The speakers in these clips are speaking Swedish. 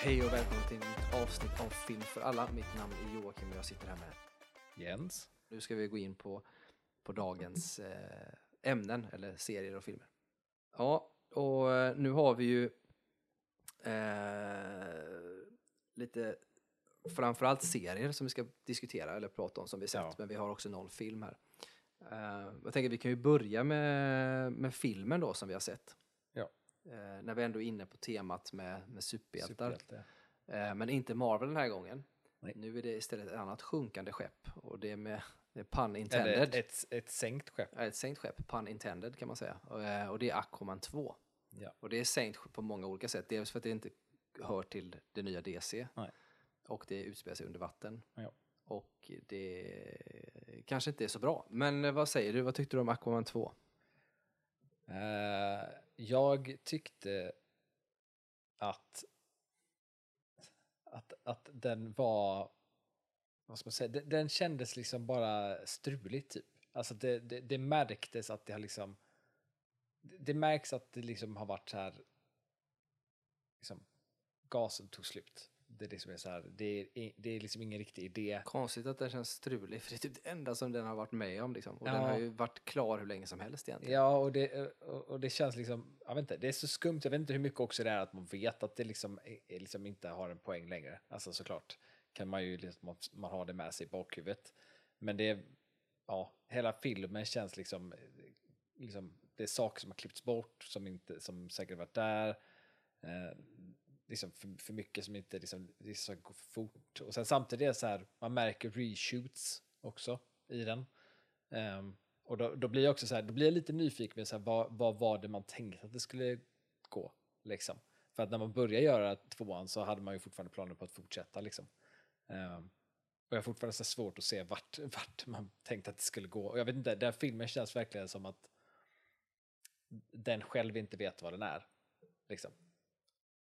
Hej och välkommen till ett avsnitt av Film för alla. Mitt namn är Joakim och jag sitter här med. Jens. Nu ska vi gå in på, på dagens eh, ämnen, eller serier och filmer. Ja, och eh, nu har vi ju eh, lite framförallt serier som vi ska diskutera eller prata om som vi sett, Ja. men vi har också någon film här. Eh, jag tänker vi kan ju börja med, med filmen då som vi har sett. Eh, när vi ändå är inne på temat med, med superhjältar. Superhjälte. Eh, men inte Marvel den här gången. Nej. Nu är det istället ett annat sjunkande skepp och det är med det är pun Eller intended. ett, ett sänkt skepp. Ja, ett sänkt skepp, pun intended kan man säga. Och, eh, och det är Aquaman 2. Ja. Och det är sänkt på många olika sätt. Dels för att det inte hör till det nya DC. Nej. Och det utspelar sig under vatten. Ja. Och det kanske inte är så bra. Men vad säger du? Vad tyckte du om Aquaman 2? Uh, jag tyckte att, att, att den var, vad ska man säga, den, den kändes liksom bara strulig typ. Alltså det, det, det märktes att det har liksom, det, det märks att det liksom har varit så här, liksom, gasen tog slut. Det är liksom är så här, det är, det är liksom ingen riktig idé. Konstigt att den känns strulig, för det är typ det enda som den har varit med om. Liksom. Och Ja. den har ju varit klar hur länge som helst egentligen. Ja, och det, och det känns liksom, jag vet inte, det är så skumt, jag vet inte hur mycket också det är att man vet att det liksom, liksom inte har en poäng längre. Alltså såklart kan man ju, liksom, man- har det med sig i bakhuvudet. Men det är, ja, hela filmen känns liksom, eh, liksom det är saker som har klippts bort, som, inte, som säkert varit där. Liksom för, för mycket som inte liksom, liksom går för fort. Och sen samtidigt så här, man märker reshoots också i den. Um, och då, då blir jag också så här, då blir jag lite nyfiken med så här, vad, vad var det man tänkte att det skulle gå? Liksom. För att när man började göra tvåan så hade man ju fortfarande planer på att fortsätta. Liksom. Um, och jag har fortfarande så svårt att se vart, vart man tänkte att det skulle gå. Och jag vet inte, den filmen känns verkligen som att den själv inte vet vad den är. Liksom.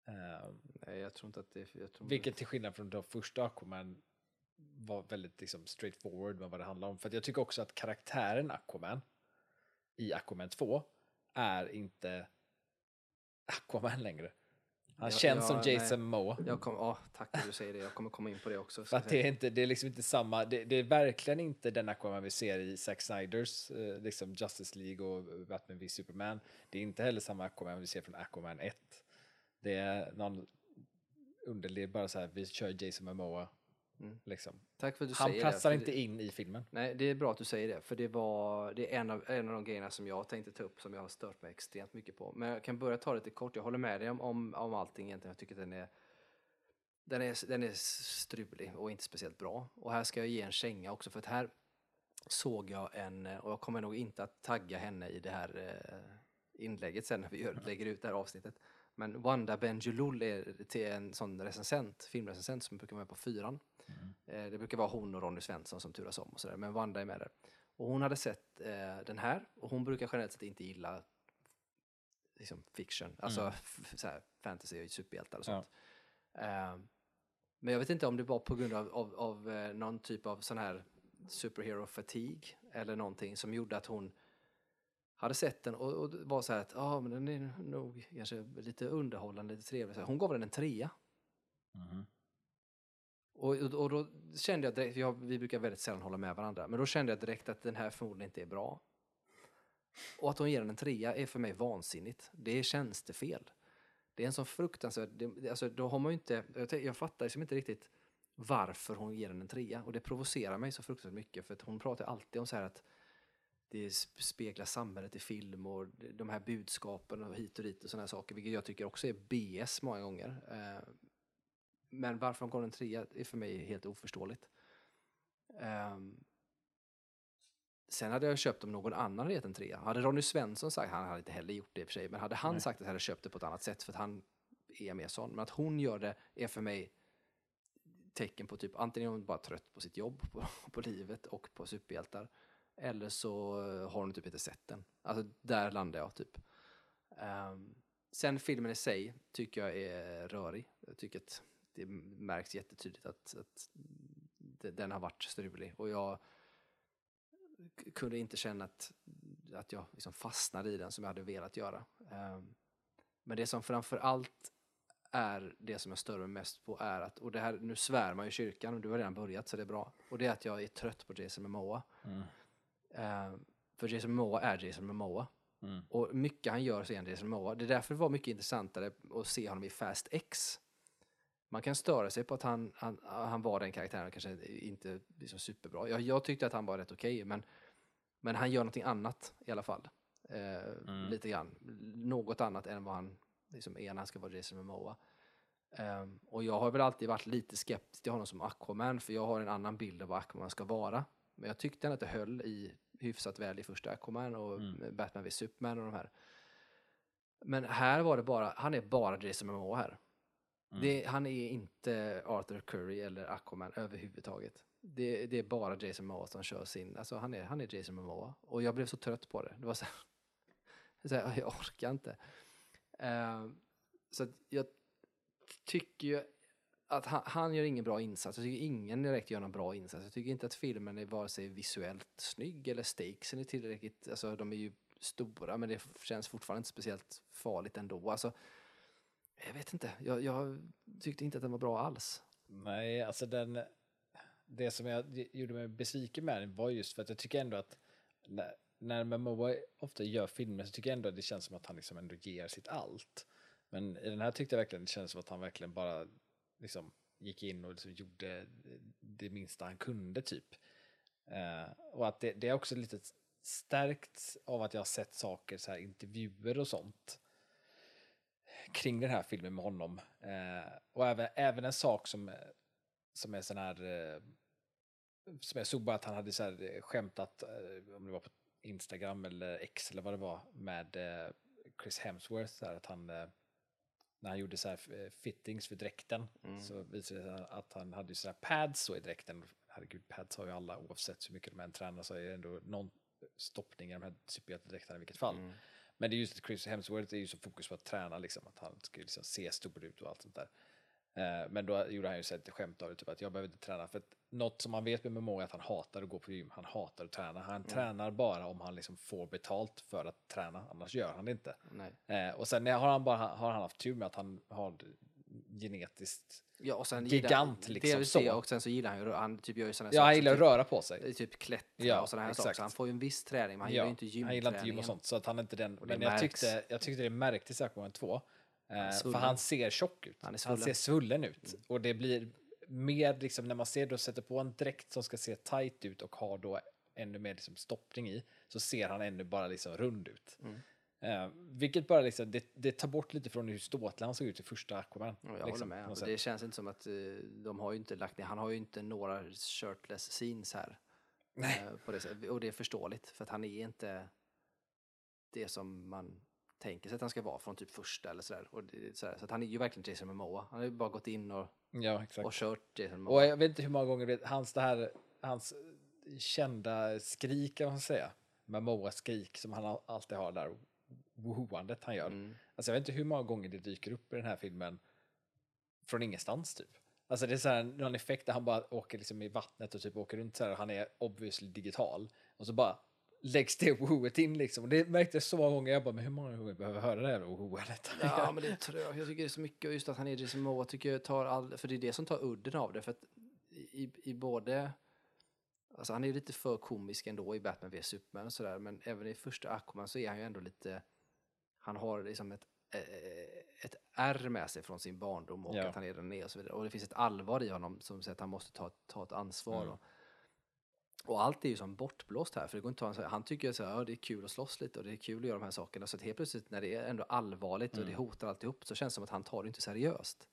Ehm, Nej, jag tror inte att det... Jag tror vilket till skillnad från de första Aquaman var väldigt liksom, straightforward med vad det handlar om. För att jag tycker också att karaktären Aquaman i Aquaman 2 är inte Aquaman längre. Han Ja, känns ja, som Jason Momoa. Jag kom, ja, tack att du säger det. Jag kommer komma in på det också. För att det är, inte, det är liksom inte samma, det, det är verkligen inte den Aquaman vi ser i Zack Snyders eh, liksom Justice League och Batman v Superman. Det är inte heller samma Aquaman vi ser från Aquaman 1. Det är någon underlig, bara så här, vi kör Jason Momoa. Mm. Liksom. Tack för att du Han säger passar det. inte det- in i filmen. Nej, det är bra att du säger det. För det, var, det är en av, en av de grejerna som jag tänkte ta upp som jag har stört mig extremt mycket på. Men jag kan börja ta det lite kort. Jag håller med dig om, om, om allting egentligen. Jag tycker att den är, den, är, den är strulig och inte speciellt bra. Och här ska jag ge en känga också. För att här såg jag en, och jag kommer nog inte att tagga henne i det här eh, inlägget sen när vi gör, lägger ut det här avsnittet. Men Wanda Benjulul är till en sån recensent, filmrecensent som brukar vara med på fyran. Eh, det brukar vara hon och Ronny Svensson som turas om och sådär, men Wanda är med där. Och hon hade sett eh, den här och hon brukar generellt sett inte gilla liksom, fiction, alltså Mm. f- så här, fantasy och superhjältar och Ja. sånt. Eh, men jag vet inte om det var på grund av, av, av eh, någon typ av sån här superhero fatigue eller någonting som gjorde att hon hade sett den och, och var så här att ja, men den är nog kanske lite underhållande, lite trevlig. Så här, Hon gav den en trea. Och, och, och då kände jag direkt, har, vi brukar väldigt sällan hålla med varandra, men då kände jag direkt att den här förmodligen inte är bra. Och att hon ger den en trea är för mig vansinnigt. Det är tjänstefel. Det är en sån fruktansvärd, det, alltså då har man ju inte, jag, jag fattar liksom inte riktigt varför hon ger den en trea. Och det provocerar mig så fruktansvärt mycket, för att hon pratar alltid om så här att det sp- speglar samhället i film och de här budskapen och hit och dit och sådana här saker, vilket jag tycker också är BS många gånger. Eh, men varför de går en trea är för mig helt oförståeligt. Ehm, sen hade jag köpt om någon annan hade gett en trea. Hade Ronny Svensson sagt, han hade inte heller gjort det i och för sig, men hade han Nej. sagt hade jag köpt det på ett annat sätt för att han är mer sån. Men att hon gör det är för mig tecken på typ antingen är hon bara trött på sitt jobb, på, på livet och på superhjältar. Eller så eh, har hon typ inte sett den. Alltså där landar jag typ. Um, sen filmen i sig tycker jag är rörig. Jag tycker att det märks jättetydligt att, att den har varit strulig. Och jag kunde inte känna att, att jag liksom fastnade i den som jag hade velat göra. Um, men det som framför allt är det som jag stör mig mest på är att, och det här, nu svär man ju i kyrkan och du har redan börjat så det är bra. Och det är att jag är trött på Jason Momoa. Mm. Eh, för Jason Momoa är Jason Momoa. Mm. Och mycket han gör så är han Jason Momoa. Det är därför det var mycket intressantare att se honom i Fast X. Man kan störa sig på att han, han, han var den karaktären, kanske inte liksom superbra. Jag, jag tyckte att han var rätt okej, men, men han gör någonting annat i alla fall. Eh, Lite grann. Något annat än vad han liksom är när han ska vara Jason Momoa. Ehm, och jag har väl alltid varit lite skeptisk till honom som Aquaman, för jag har en annan bild av vad Aquaman ska vara. Men jag tyckte att det höll i hyfsat väl i första Aquaman och Batman v Superman och de här. Men här var det bara, han är bara Jason Momoa här. Det, han är inte Arthur Curry eller Aquaman överhuvudtaget. Det, det är bara Jason Momoa som kör sin, alltså han är, han är Jason Momoa. Och jag blev så trött på det. Det var så här, så här jag orkar inte. Eh, så jag tycker ju att han, han gör ingen bra insats. Jag tycker ingen direkt gör någon bra insats. Jag tycker inte att filmen är vare sig visuellt snygg eller stakesen är tillräckligt, alltså de är ju stora men det känns fortfarande inte speciellt farligt ändå. Alltså, jag vet inte, jag, jag tyckte inte att den var bra alls. Nej, alltså den, det som jag gjorde mig besviken med den var just för att jag tycker ändå att när, när Momoa ofta gör filmer så tycker jag ändå att det känns som att han liksom ändå ger sitt allt. Men i den här tyckte jag verkligen det kändes som att han verkligen bara liksom gick in och liksom gjorde det minsta han kunde typ. Eh, och att det, det är också lite stärkt av att jag har sett saker, så här intervjuer och sånt kring den här filmen med honom. Eh, och även, även en sak som, som är sån här, eh, som jag såg bara att han hade så här eh, skämtat, eh, om det var på Instagram eller X eller vad det var, med eh, Chris Hemsworth, så här, att han, eh, när han gjorde så här eh, fittings för dräkten, så visade det sig att han hade så här pads så i dräkten. Herregud, pads har ju alla oavsett hur mycket de än tränar så är det ändå någon stoppning i de här superhjältedräkterna i vilket fall. Men det är just att Chris Hemsworth är ju så fokus på att träna, liksom, att han ska liksom se stor ut och allt sånt där. Eh, men då gjorde han ju lite skämt av det, typ att jag behöver inte träna. För att något som man vet med Momoa är att han hatar att gå på gym, han hatar att träna. Han tränar bara om han liksom får betalt för att träna, annars gör han det inte. Eh, och sen har han bara har han haft tur med att han har genetiskt Ja, och sen Gigant, gillar, liksom, det, och sen så gillar han ju, han typ gör ju sådana Ja, han saker gillar att som röra på sig. typ, typ klättra Ja, och sådana här exakt. saker. Så han får ju en viss träning, men han gillar ju inte Han gymträningen. gillar inte gym och sånt, så att han inte den. Men jag märks. tyckte, jag tyckte det märktes i Aquaman 2. Eh, för svullen. han ser tjock ut. Han Han, ser svullen ut. Och det blir mer liksom när man ser då sätter på en dräkt som ska se tight ut och har då ännu mer liksom stoppning i så ser han ännu bara liksom rund ut. Mm. Eh, vilket bara liksom, det, det tar bort lite från hur ståtlig han såg ut i första Aquaman. Ja, jag liksom, håller med. Och det känns inte som att eh, de har ju inte lagt ner, han har ju inte några shirtless scenes här. Nej. På det, sättet. och det är förståeligt, för att han är inte det som man tänker sig att han ska vara från typ första eller sådär. Och det, sådär. Så att han är ju verkligen Jason Momoa. Han har ju bara gått in och, Ja, exakt. och kört Jason Och Momoa. jag vet inte hur många gånger det, hans, det här, hans kända skrik, kan man säga. Momoa skrik som han al- alltid har där. Wohoandet han gör. Mm. Alltså jag vet inte hur många gånger det dyker upp i den här filmen. Från ingenstans typ. Alltså det är så här, någon effekt där han bara åker liksom i vattnet och typ åker runt så här. och Han är obviously digital. Och så bara läggs det wohoet in liksom. Och det märkte jag så många gånger. Jag bara, men hur många gånger behöver jag höra det här wohoandet? Ja, men det är trögt. Jag tycker det är så mycket, och just att han är Jason Momoa tycker jag tar all, för det är det som tar udden av det. För att i, i både, alltså han är lite för komisk ändå i Batman v Superman och sådär, men även i första Aquaman så är han ju ändå lite, han har liksom ett, eh, ett R med sig från sin barndom och Ja. att han är den är och så vidare. Och det finns ett allvar i honom som säger att han måste ta, ta ett ansvar. Mm. Och, allt är ju som bortblåst här, för det går inte att en, han tycker så här, ja, det är kul att slåss lite och det är kul att göra de här sakerna. Så att helt plötsligt när det är ändå allvarligt och det Mm. hotar alltihop så känns det som att han tar det inte seriöst.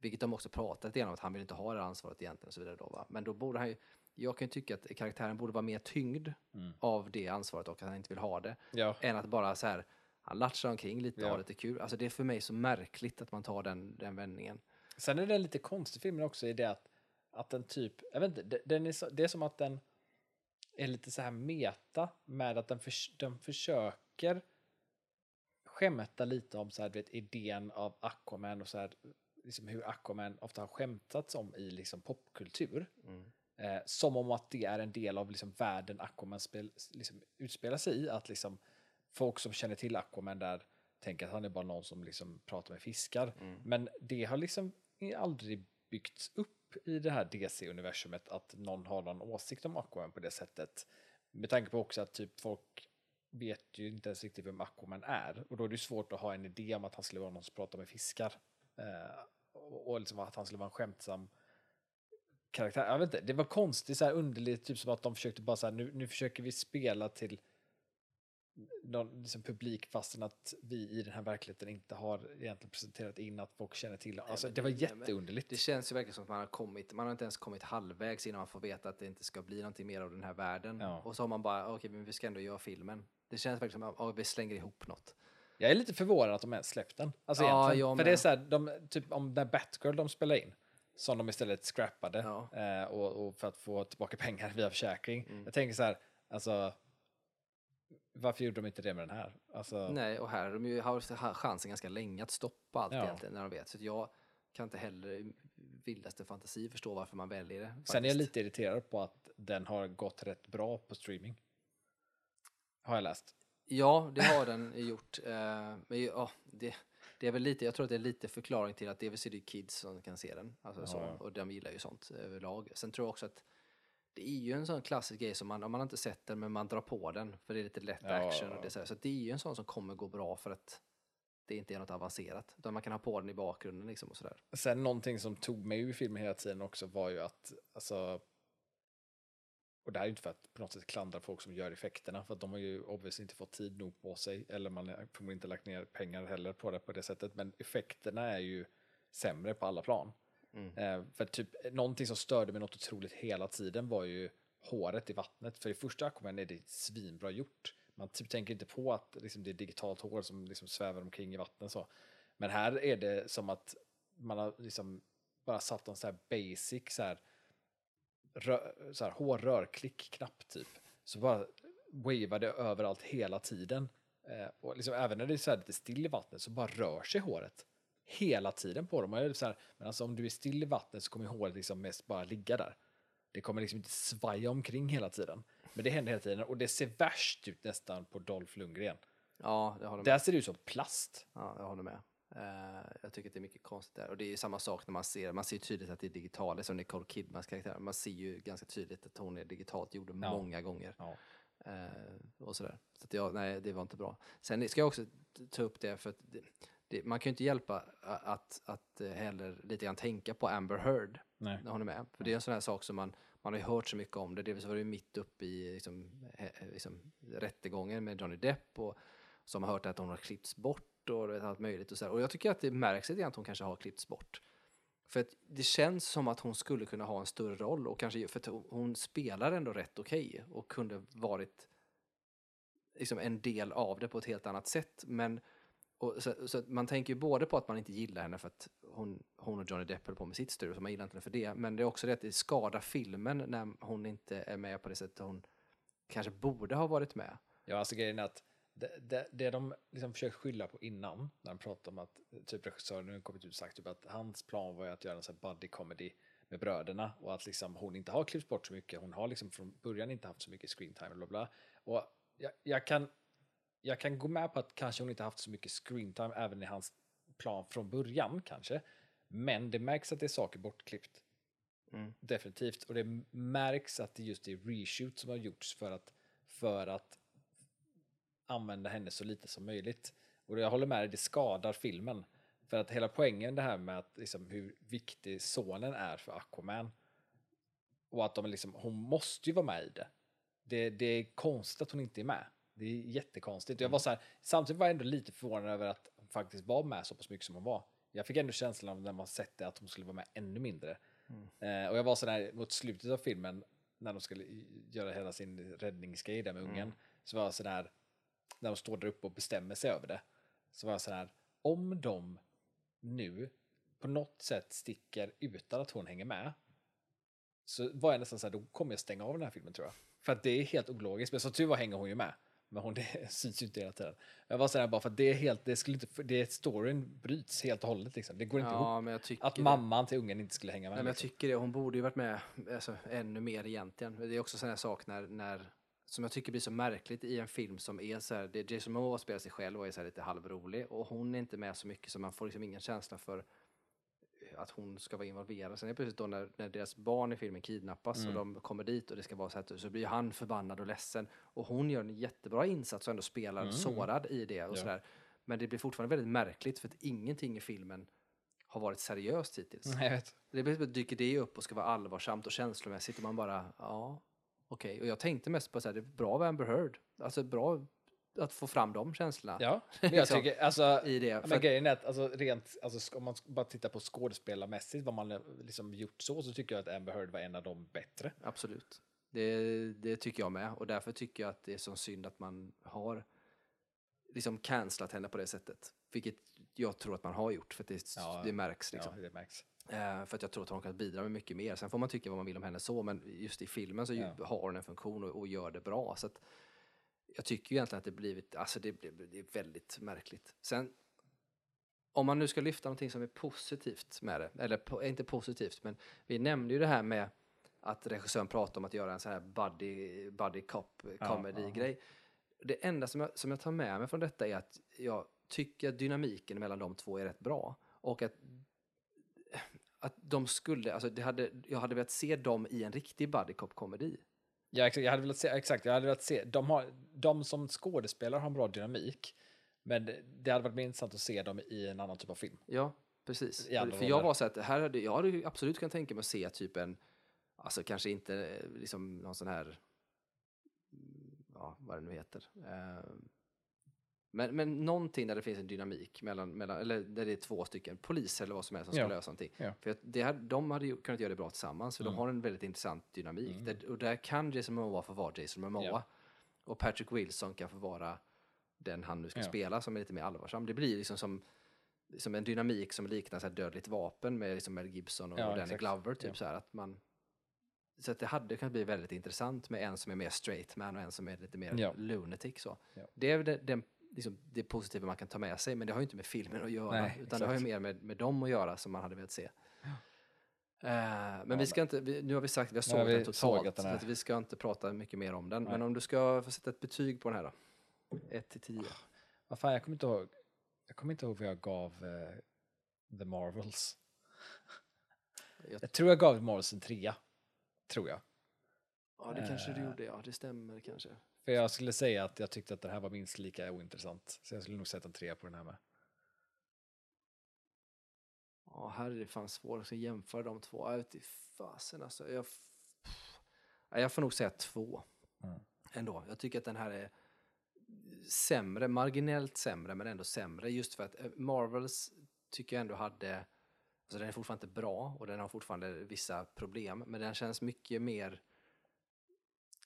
Vilket de också pratat igenom, att han vill inte ha det här ansvaret egentligen och så vidare då va. Men då borde han ju, jag kan ju tycka att karaktären borde vara mer tyngd Mm. av det ansvaret och att han inte vill ha det. Ja. Än att bara så här, han latchar omkring lite och Ja. har lite kul. Alltså det är för mig så märkligt att man tar den, den vändningen. Sen är den lite konstig filmen också i det att, att den typ, jag vet inte, det- den är, så, det är som att den är lite så här meta med att den, förs, den försöker skämta lite om så här, vet, idén av Aquaman och så här, liksom hur Aquaman ofta har skämtats om i liksom popkultur. Mm. Eh, som om att det är en del av liksom världen Aquaman spel, liksom utspelar sig i. Att liksom folk som känner till Aquaman där tänker att han är bara någon som liksom pratar med fiskar. Mm. Men det har liksom aldrig byggts upp i det här DC-universumet att någon har någon åsikt om Aquaman på det sättet. Med tanke på också att typ folk vet ju inte ens riktigt vem Aquaman är. Och då är det svårt att ha en idé om att han skulle vara någon som pratar med fiskar. Eh, och och liksom att han skulle vara en skämtsam karaktär. Jag vet inte, det var konstigt, så här underligt, typ som att de försökte bara så här, nu, nu försöker vi spela till någon liksom publik fastän att vi i den här verkligheten inte har egentligen presenterat in att folk känner till alltså, men Det var nej, jätteunderligt. Det känns ju verkligen som att man har kommit, man har inte ens kommit halvvägs innan man får veta att det inte ska bli någonting mer av den här världen. Ja. Och så har man bara, okej men vi ska ändå göra filmen. Det känns verkligen som att vi slänger ihop något. Jag är lite förvånad att de ens släppt den. Alltså Ja, jag För det är så här, de, typ om den Batgirl de spelar in, som de istället scrappade, Ja. eh, och, och för att få tillbaka pengar via försäkring. Mm. Jag tänker så här, alltså, varför gjorde de inte det med den här? Alltså, Nej, och här har de ju haft chansen ganska länge att stoppa allt Ja. egentligen när de vet. Så jag kan inte heller i vildaste fantasi förstå varför man väljer det. Sen är jag faktiskt. lite irriterad på att den har gått rätt bra på streaming. Har jag läst. Ja, det har den gjort. eh, Men ja, det, det är väl lite, jag tror att det är lite förklaring till att dels är det kids som kan se den. Alltså så, Ja. och de gillar ju sånt överlag. Sen tror jag också att det är ju en sån klassisk grej som man, om man inte sett den men man drar på den för det är lite lätt Ja. action och det så, så det är ju en sån som kommer gå bra för att det inte är något avancerat. Utan man kan ha på den i bakgrunden liksom och sådär. Sen någonting som tog mig ur filmen hela tiden också var ju att, alltså, och det här är ju inte för att på något sätt klandra folk som gör effekterna, för att de har ju obviously inte fått tid nog på sig, eller man har förmodligen inte lagt ner pengar heller på det på det sättet, men effekterna är ju sämre på alla plan. Mm. Eh, för typ, någonting som störde mig något otroligt hela tiden var ju håret i vattnet, för i första Aquaman är det svinbra gjort. Man typ tänker inte på att liksom, det är digitalt hår som liksom svävar omkring i vattnet så. Men här är det som att man har liksom bara satt en så här basic så här, rö, så här hårrörklick-knapp typ. Så bara wavar det överallt hela tiden. Eh, och liksom, även när det är så här lite still i vattnet så bara rör sig håret. Hela tiden på dem. Och jag är så här, men alltså om du är still i vattnet så kommer håret liksom mest bara ligga där. Det kommer liksom inte svaja omkring hela tiden. Men det händer hela tiden och det ser värst ut nästan på Dolph Lundgren. Ja, jag håller med. Där ser det ut som plast. Ja, jag håller med. Eh, jag tycker att det är mycket konstigt där. Och det är ju samma sak när man ser, man ser tydligt att det är digitalt, som Nicole Kidmans karaktär. Man ser ju ganska tydligt att hon är digitalt gjord Ja. många gånger. Ja. Eh, och sådär. Så att jag, nej, det var inte bra. Sen ska jag också ta upp det, för att det, det, man kan ju inte hjälpa att, att eh, heller lite grann tänka på Amber Heard Nej. när hon är med. För det är en sån här sak som man, man har ju hört så mycket om det. Dels var det ju mitt uppe i liksom, he- liksom, rättegången med Johnny Depp och som har hört att hon har klippts bort och vet, allt möjligt. Och, så här. och jag tycker att det märks lite grann att hon kanske har klippts bort. För att det känns som att hon skulle kunna ha en större roll och kanske för att hon- spelar ändå rätt okej och kunde varit liksom en del av det på ett helt annat sätt. Men och så, så att man tänker ju både på att man inte gillar henne för att hon, hon och Johnny Depp höll på med sitt studio, så man gillar inte henne för det. Men det är också det att det skadar filmen när hon inte är med på det sättet hon kanske borde ha varit med. Ja, alltså grejen är att det, det, det de liksom försökt skylla på innan, när de pratar om att typ regissören nu har kommit ut och sagt typ att hans plan var ju att göra en sån här buddy comedy med bröderna och att liksom hon inte har klippts bort så mycket. Hon har liksom från början inte haft så mycket screen time och bla bla. Och jag, jag kan jag kan gå med på att kanske hon inte haft så mycket screen time även i hans plan från början kanske. Men det märks att det är saker bortklippt. Mm. Definitivt. Och det märks att det just är reshoot som har gjorts för att, för att använda henne så lite som möjligt. Och jag håller med dig, det skadar filmen. För att hela poängen det här med att liksom, hur viktig sonen är för Aquaman. Och att de liksom, hon måste ju vara med i det. Det, det är konstigt att hon inte är med. Det är jättekonstigt. Jag var så här, samtidigt var jag ändå lite förvånad över att hon faktiskt var med så pass mycket som hon var. Jag fick ändå känslan av när man sett det att hon skulle vara med ännu mindre. Eh, och jag var sådär mot slutet av filmen när de skulle göra hela sin räddningsgrej där med ungen. Så var jag sådär, när de står där uppe och bestämmer sig över det. Så var jag sådär, om de nu på något sätt sticker utan att hon hänger med. Så var jag nästan såhär, då kommer jag stänga av den här filmen tror jag. För att det är helt ologiskt. Men som tur var hänger hon ju med. Men hon det syns ju inte hela tiden. Jag var sådär bara för att det är helt, det skulle inte, det storyn bryts helt och hållet liksom. Det går inte ihop. Ja, men jag tycker Att mamman till ungen inte skulle hänga med. Nej, men jag liksom. tycker det. Hon borde ju varit med alltså, ännu mer egentligen. Det är också sån här sak när, när som jag tycker blir så märkligt i en film som är så här, det är Jason Momoa spelar sig själv och är så lite halvrolig och hon är inte med så mycket så man får liksom ingen känsla för att hon ska vara involverad. Sen är det plötsligt då när, när deras barn i filmen kidnappas och Mm. de kommer dit och det ska vara så här, så blir han förbannad och ledsen och hon gör en jättebra insats och ändå spelar Mm. sårad i det och Ja. sådär. Men det blir fortfarande väldigt märkligt för att ingenting i filmen har varit seriöst hittills. Nej, jag vet. Det dyker det upp och ska vara allvarsamt och känslomässigt och man bara, ja, okej. Och jag tänkte mest på här, det är bra av Amber Heard. Alltså bra att få fram de känslorna Ja, men jag Liksom, tycker, alltså, i det. Men grejen är att alltså, rent, alltså, om man bara tittar på skådespelarmässigt, vad man liksom gjort så, så tycker jag att Amber Heard var en av de bättre. absolut. Det, det tycker jag med. Och därför tycker jag att det är så synd att man har liksom cancelat henne på det sättet. Vilket jag tror att man har gjort, för det, Ja, det märks. Liksom. Ja, det märks. Eh, för att jag tror att hon kan bidra med mycket mer. Sen får man tycka vad man vill om henne så, men just i filmen så Ja. har hon en funktion och, och gör det bra. Så att jag tycker ju egentligen att det blivit, alltså det, det, det är väldigt märkligt. Sen, om man nu ska lyfta någonting som är positivt med det, eller po, inte positivt, men vi nämnde ju det här med att regissören pratade om att göra en sån här buddy, buddy cop Ja, comedy-grej. Det enda som jag, som jag tar med mig från detta är att jag tycker att dynamiken mellan de två är rätt bra. Och att att de skulle, alltså det hade, jag hade velat se dem i en riktig buddy cop komedi. Ja, exakt, jag hade velat se, exakt, jag hade velat se, de, har, de som skådespelare har en bra dynamik, men det, hade varit mer intressant att se dem i en annan typ av film. Ja, precis. För jag var så att här hade, jag hade absolut kunnat tänka mig att se typ en, alltså kanske inte eh, liksom någon sån här, mm, ja vad det nu heter. Eh, Men, men någonting där det finns en dynamik mellan, mellan, eller där det är två stycken poliser eller vad som helst som ska Ja. lösa någonting. Ja. För att det här, de hade ju kunnat göra det bra tillsammans, för Mm. de har en väldigt intressant dynamik. Mm. Där, och där kan Jason Momoa få vara Jason Momoa. Ja. Och Patrick Wilson kan få vara den han nu ska spela, som är lite mer allvarsam. Det blir liksom som, som en dynamik som liknar så här dödligt vapen med liksom Mel Gibson och Ja, Danny exakt. Glover. Typ så här, att man, så att det hade kunnat bli väldigt intressant med en som är mer straight man och en som är lite mer lunatic. Så. Det är den, liksom, det positiva man kan ta med sig, men det har ju inte med filmen att göra. Nej, utan det har ju exakt. mer med, med dem att göra som man hade velat se. Eh, men Ja, vi ska inte, vi, nu har vi sagt, vi har sågat den totalt, den så att vi ska inte prata mycket mer om den. Nej. Men om du ska få sätta ett betyg på den här då? 1 till 10. Vad fan, jag kommer inte ihåg, jag kommer inte ihåg vad jag gav eh, The Marvels. Jag, Jag tror jag gav The Marvels en trea. Tror jag. ja, det kanske du Eh. gjorde, ja. Det stämmer kanske. För jag skulle säga att jag tyckte att det här var minst lika ointressant. Så jag skulle nog sätta en trea på den här med. Ja, här är det fan svårt att jämföra de två. Jag vet fasen alltså. Jag, jag får nog säga två. Mm. Ändå. Jag tycker att den här är sämre, marginellt sämre, men ändå sämre. Just för att eh, Marvels tycker jag ändå hade, alltså den är fortfarande inte bra och den har fortfarande vissa problem, men den känns mycket mer,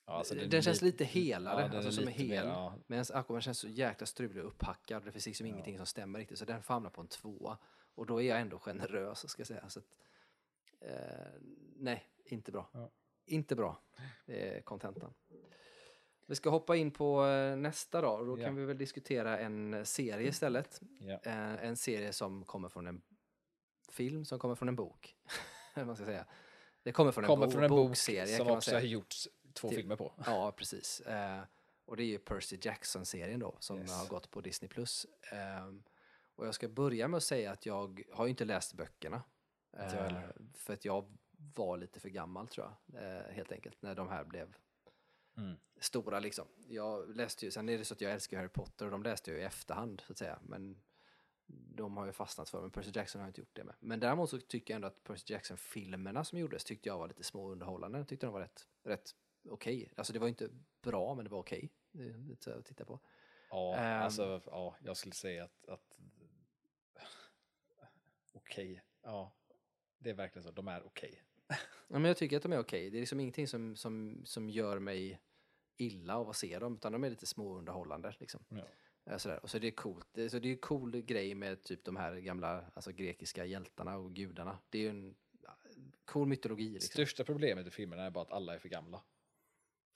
Ja, alltså, den, är känns lite- helare, ja, den alltså som är mer, hel. ja. Medan Aquaman känns så jäkla strulig och upphackad. Det finns liksom Ja. ingenting som stämmer riktigt. Så den hamna på en tvåa. Och då är jag ändå generös, ska jag säga. Så att, eh, nej, inte bra. Ja. Inte bra. Det är kontentan. Vi ska hoppa in på eh, nästa då. Då kan vi väl diskutera en serie istället. Eh, en serie som kommer från en film som kommer från en bok. Man ska säga. Det kommer från en, Kommer bo- från en bok bokserie som också säga. har gjorts två Till- filmer på. Ja, precis. Eh, och det är ju Percy Jackson-serien då, som Yes. har gått på Disney+. Plus. Ehm, och jag ska börja med att säga att jag har ju inte läst böckerna. Eh, för att jag var lite för gammal tror jag, eh, helt enkelt, när de här blev Mm. stora liksom. Jag läste ju, sen är det så att jag älskar Harry Potter och de läste jag i efterhand så att säga. Men de har ju fastnat för, men Percy Jackson har jag inte gjort det med. Men däremot så tycker jag ändå att Percy Jackson-filmerna som gjordes tyckte jag var lite små underhållande. Jag tyckte de var rätt, rätt okej. Alltså det var inte bra, men det var okej. Det är lite så att titta på. Ja, Ehm. alltså, ja, jag skulle säga att, att okej, ja, det är verkligen så, de är okej. Ja, men jag tycker att de är okej. Det är liksom ingenting som, som, som gör mig illa av att se dem, utan de är lite små och underhållande. Liksom. Ja. Eh, Sådär. Och så är det coolt. Det, så det är en cool grej med typ de här gamla alltså, grekiska hjältarna och gudarna. Det är ju en cool mytologi. Liksom. Största problemet i filmerna är bara att alla är för gamla.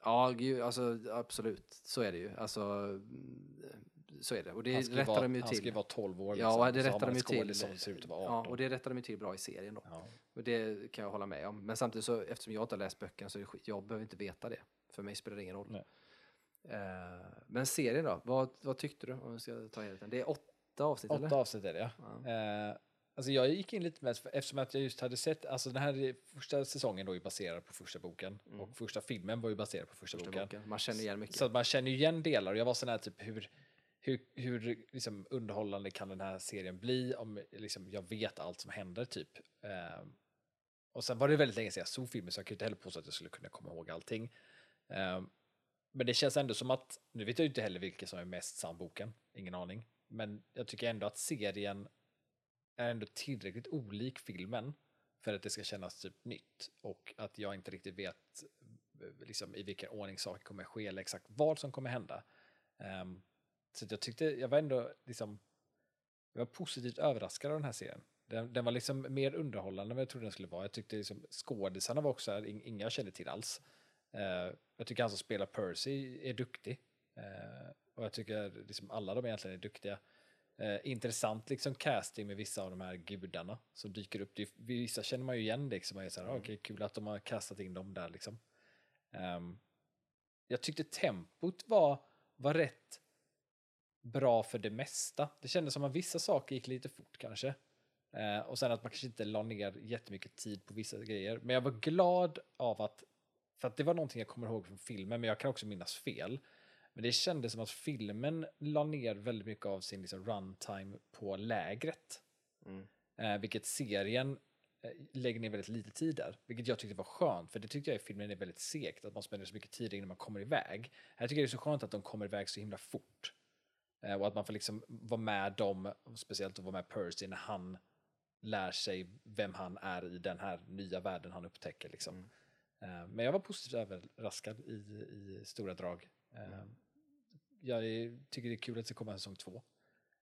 Ja, gud, alltså, absolut. Så är det ju. Alltså, mm, så är det. Och det Han rättar vara, de ju han ska till. vara 12 år. Ja, liksom, det så har rättar de ju till. som ser ut att vara 18. Ja, och det rättar de ju till bra i serien då. Ja. Och det kan jag hålla med om. Men samtidigt så, eftersom jag inte har läst böckerna så det jag behöver inte veta det. För mig spelar det ingen roll. Eh, men serien då? Vad, vad tyckte du? Om vi ska ta helheten. Det är åtta avsnitt Åtta eller? avsnitt är det ja. Ja. Eh, alltså jag gick in lite med, eftersom att jag just hade sett, alltså den här första säsongen då är baserad på första boken och första filmen var ju baserad på första, Mm. Första boken. boken. Man känner igen mycket. Så att man känner igen delar och jag var sån här typ hur, hur, hur liksom underhållande kan den här serien bli om liksom jag vet allt som händer typ. Eh, och sen var det väldigt länge sedan jag såg filmen så jag kan ju inte heller påstå att jag skulle kunna komma ihåg allting. Eh, men det känns ändå som att, nu vet jag ju inte heller vilken som är mest sann boken, ingen aning. Men jag tycker ändå att serien är ändå tillräckligt olik filmen för att det ska kännas typ nytt och att jag inte riktigt vet eh, liksom, i vilken ordning saker kommer ske eller exakt vad som kommer hända. Um, så jag tyckte, jag var ändå liksom, jag var positivt överraskad av den här serien. Den, den var liksom mer underhållande än vad jag trodde den skulle vara. Jag tyckte liksom skådisarna var också inga jag kände till alls. Uh, jag tycker han som spelar Percy är duktig. Uh, och jag tycker liksom alla de egentligen är duktiga. Eh, intressant liksom casting med vissa av de här gudarna som dyker upp. Det, vissa känner man ju igen liksom. Man är så här, Mm. okej, kul att de har kastat in dem där liksom. Ehm, jag tyckte tempot var, var rätt bra för det mesta. Det kändes som att vissa saker gick lite fort kanske. Eh, och sen att man kanske inte la ner jättemycket tid på vissa grejer. Men jag var glad av att, för att det var någonting jag kommer ihåg från filmen, men jag kan också minnas fel. Men det kändes som att filmen la ner väldigt mycket av sin liksom, runtime på lägret. Mm. Eh, vilket serien eh, lägger ner väldigt lite tid där. Vilket jag tyckte var skönt, för det tyckte jag i filmen är väldigt segt, att man spenderar så mycket tid innan man kommer iväg. Här tycker jag det är så skönt att de kommer iväg så himla fort. Eh, och att man får liksom vara med dem, speciellt att vara med Percy när han lär sig vem han är i den här nya världen han upptäcker. Liksom. Mm. Eh, men jag var positivt överraskad i, i stora drag. Eh, jag är, tycker det är kul att det kommer en säsong två.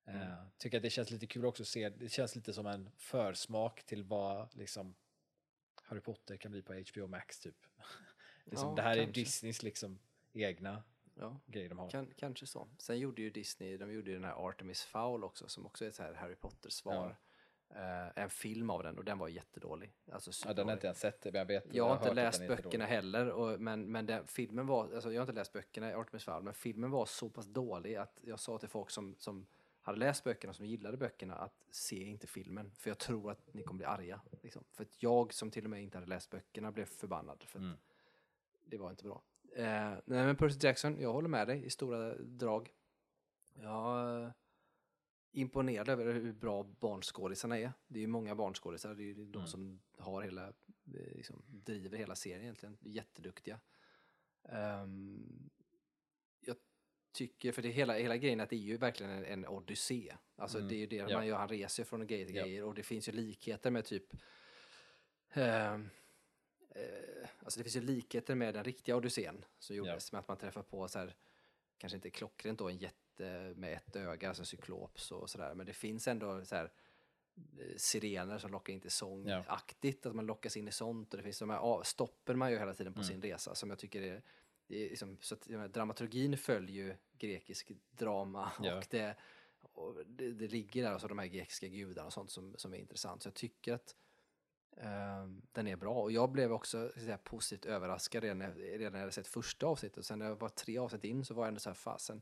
Eh, tycker att det känns lite kul också att se, det känns lite som en försmak till vad liksom Harry Potter kan bli på HBO Max typ. liksom, Ja, det här är kanske. Disneys liksom egna Ja, grejer de har. kan, kanske så. Sen gjorde ju Disney, de gjorde ju den här Artemis Fowl också som också är ett så här Harry Potter-svar. Eh, en film av den och den var jättedålig. Alltså Ja, den har inte ens sett men jag vet. Jag har inte läst böckerna heller, och, men, men den, filmen var, alltså jag har inte läst böckerna i Artemis Fowl, men filmen var så pass dålig att jag sa till folk som, som hade läst böckerna, som gillade böckerna, att se inte filmen, för jag tror att ni kommer bli arga. Liksom. För att jag som till och med inte hade läst böckerna blev förbannad, för Mm. det var inte bra. Eh, nej men Percy Jackson, jag håller med dig i stora drag. Jag är imponerad över hur bra barnskådisarna är. Det är ju många barnskådisar, det är ju de Mm. som har hela, eh, liksom, driver hela serien egentligen. Jätteduktiga. Ehm, jag tycker, för det hela, hela grejen att det är ju verkligen en, en odyssé. Alltså Mm. det är ju det Ja. man gör, han reser från grejer till Ja. grejer och det finns ju likheter med typ eh, alltså det finns ju likheter med den riktiga Odyssén som gjordes med att man träffar på så här, kanske inte klockrent då en jätte med ett öga, alltså cyklops och sådär, men det finns ändå så här eh, sirener som lockar in till sång-aktigt, att man lockas in i sånt och det finns de här stoppen man gör hela tiden på Mm. sin resa som jag tycker är, är liksom, så att, menar, dramaturgin följer ju grekisk drama Ja. och, det, och det, det ligger där, alltså de här grekiska gudarna och sånt som, som är intressant. Så jag tycker att Ehm, den är bra och jag blev också säga, positivt överraskad redan när, redan när jag hade sett första avsnittet. Sen när jag var tre avsnitt in så var jag ändå så här, fasen,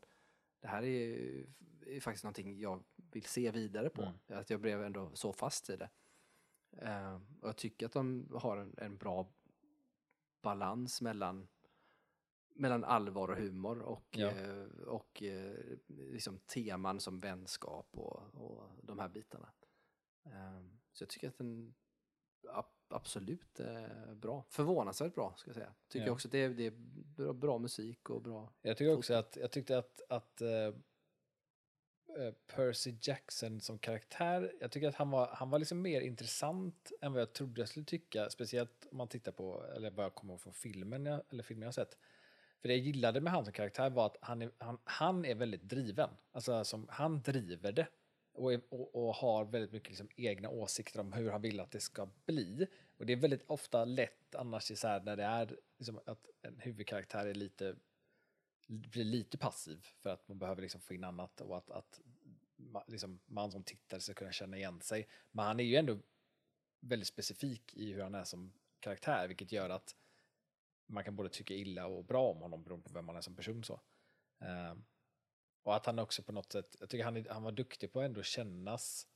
det här är, är faktiskt någonting jag vill se vidare på. Mm. Att jag blev ändå så fast i det. Ehm, och jag tycker att de har en, en bra balans mellan mellan allvar och humor och, Ja. eh, och eh, liksom teman som vänskap och, och de här bitarna. Ehm, så jag tycker att den absolut är bra. Förvånansvärt bra, ska jag säga. Tycker Ja. också att det är, det är bra, musik och bra... Jag tycker också att, jag tyckte att, att eh, eh, Percy Jackson som karaktär, jag tycker att han var, han var liksom mer intressant än vad jag trodde jag skulle tycka, speciellt om man tittar på, eller vad jag kommer ihåg från filmen, jag, eller filmen jag har sett. För det jag gillade med han som karaktär var att han är, han, han är väldigt driven. Alltså som, han driver det. Och, är, och, och har väldigt mycket liksom egna åsikter om hur han vill att det ska bli. Och det är väldigt ofta lätt annars i så här, när det är liksom att en huvudkaraktär är lite blir lite passiv för att man behöver liksom få in annat och att, att liksom, man som tittare ska kunna känna igen sig. Men han är ju ändå väldigt specifik i hur han är som karaktär, vilket gör att man kan både tycka illa och bra om honom beroende på vem man är som person. Så. Eh, och att han också på något sätt, jag tycker han, han var duktig på att ändå kännas,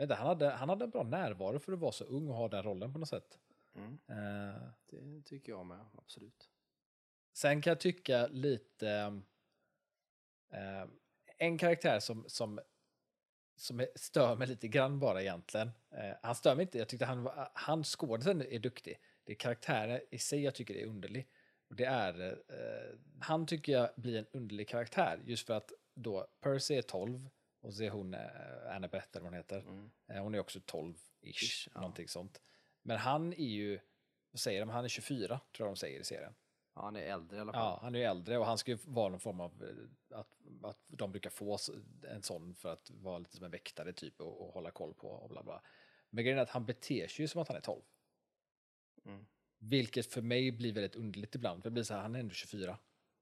inte, han, hade, han hade en bra närvaro för att vara så ung och ha den rollen på något sätt. Mm. Eh, Det tycker jag med, absolut. Sen kan jag tycka lite... Eh, en karaktär som, som, som stör mig lite grann bara egentligen. Eh, han stör mig inte, jag tyckte han, han skådisen är duktig. Det är karaktären i sig jag tycker är underlig. Och det är, han tycker jag blir en underlig karaktär just för att då Percy är 12 och så är hon eh, Annabeth eller vad hon heter. Mm. Eh, hon är också 12-ish, Ish, ja. någonting sånt. Men han är ju, vad säger de, han är 24 tror jag de säger i serien. Ja, han är äldre i alla fall. Ja, han är ju äldre och han ska ju vara någon form av eh, att, att de brukar få en sån för att vara lite som en väktare typ och, och hålla koll på och bla bla. Men grejen är att han beter sig ju som att han är 12. Mm. Vilket för mig blir väldigt underligt ibland, för det blir så här, han är ändå 24.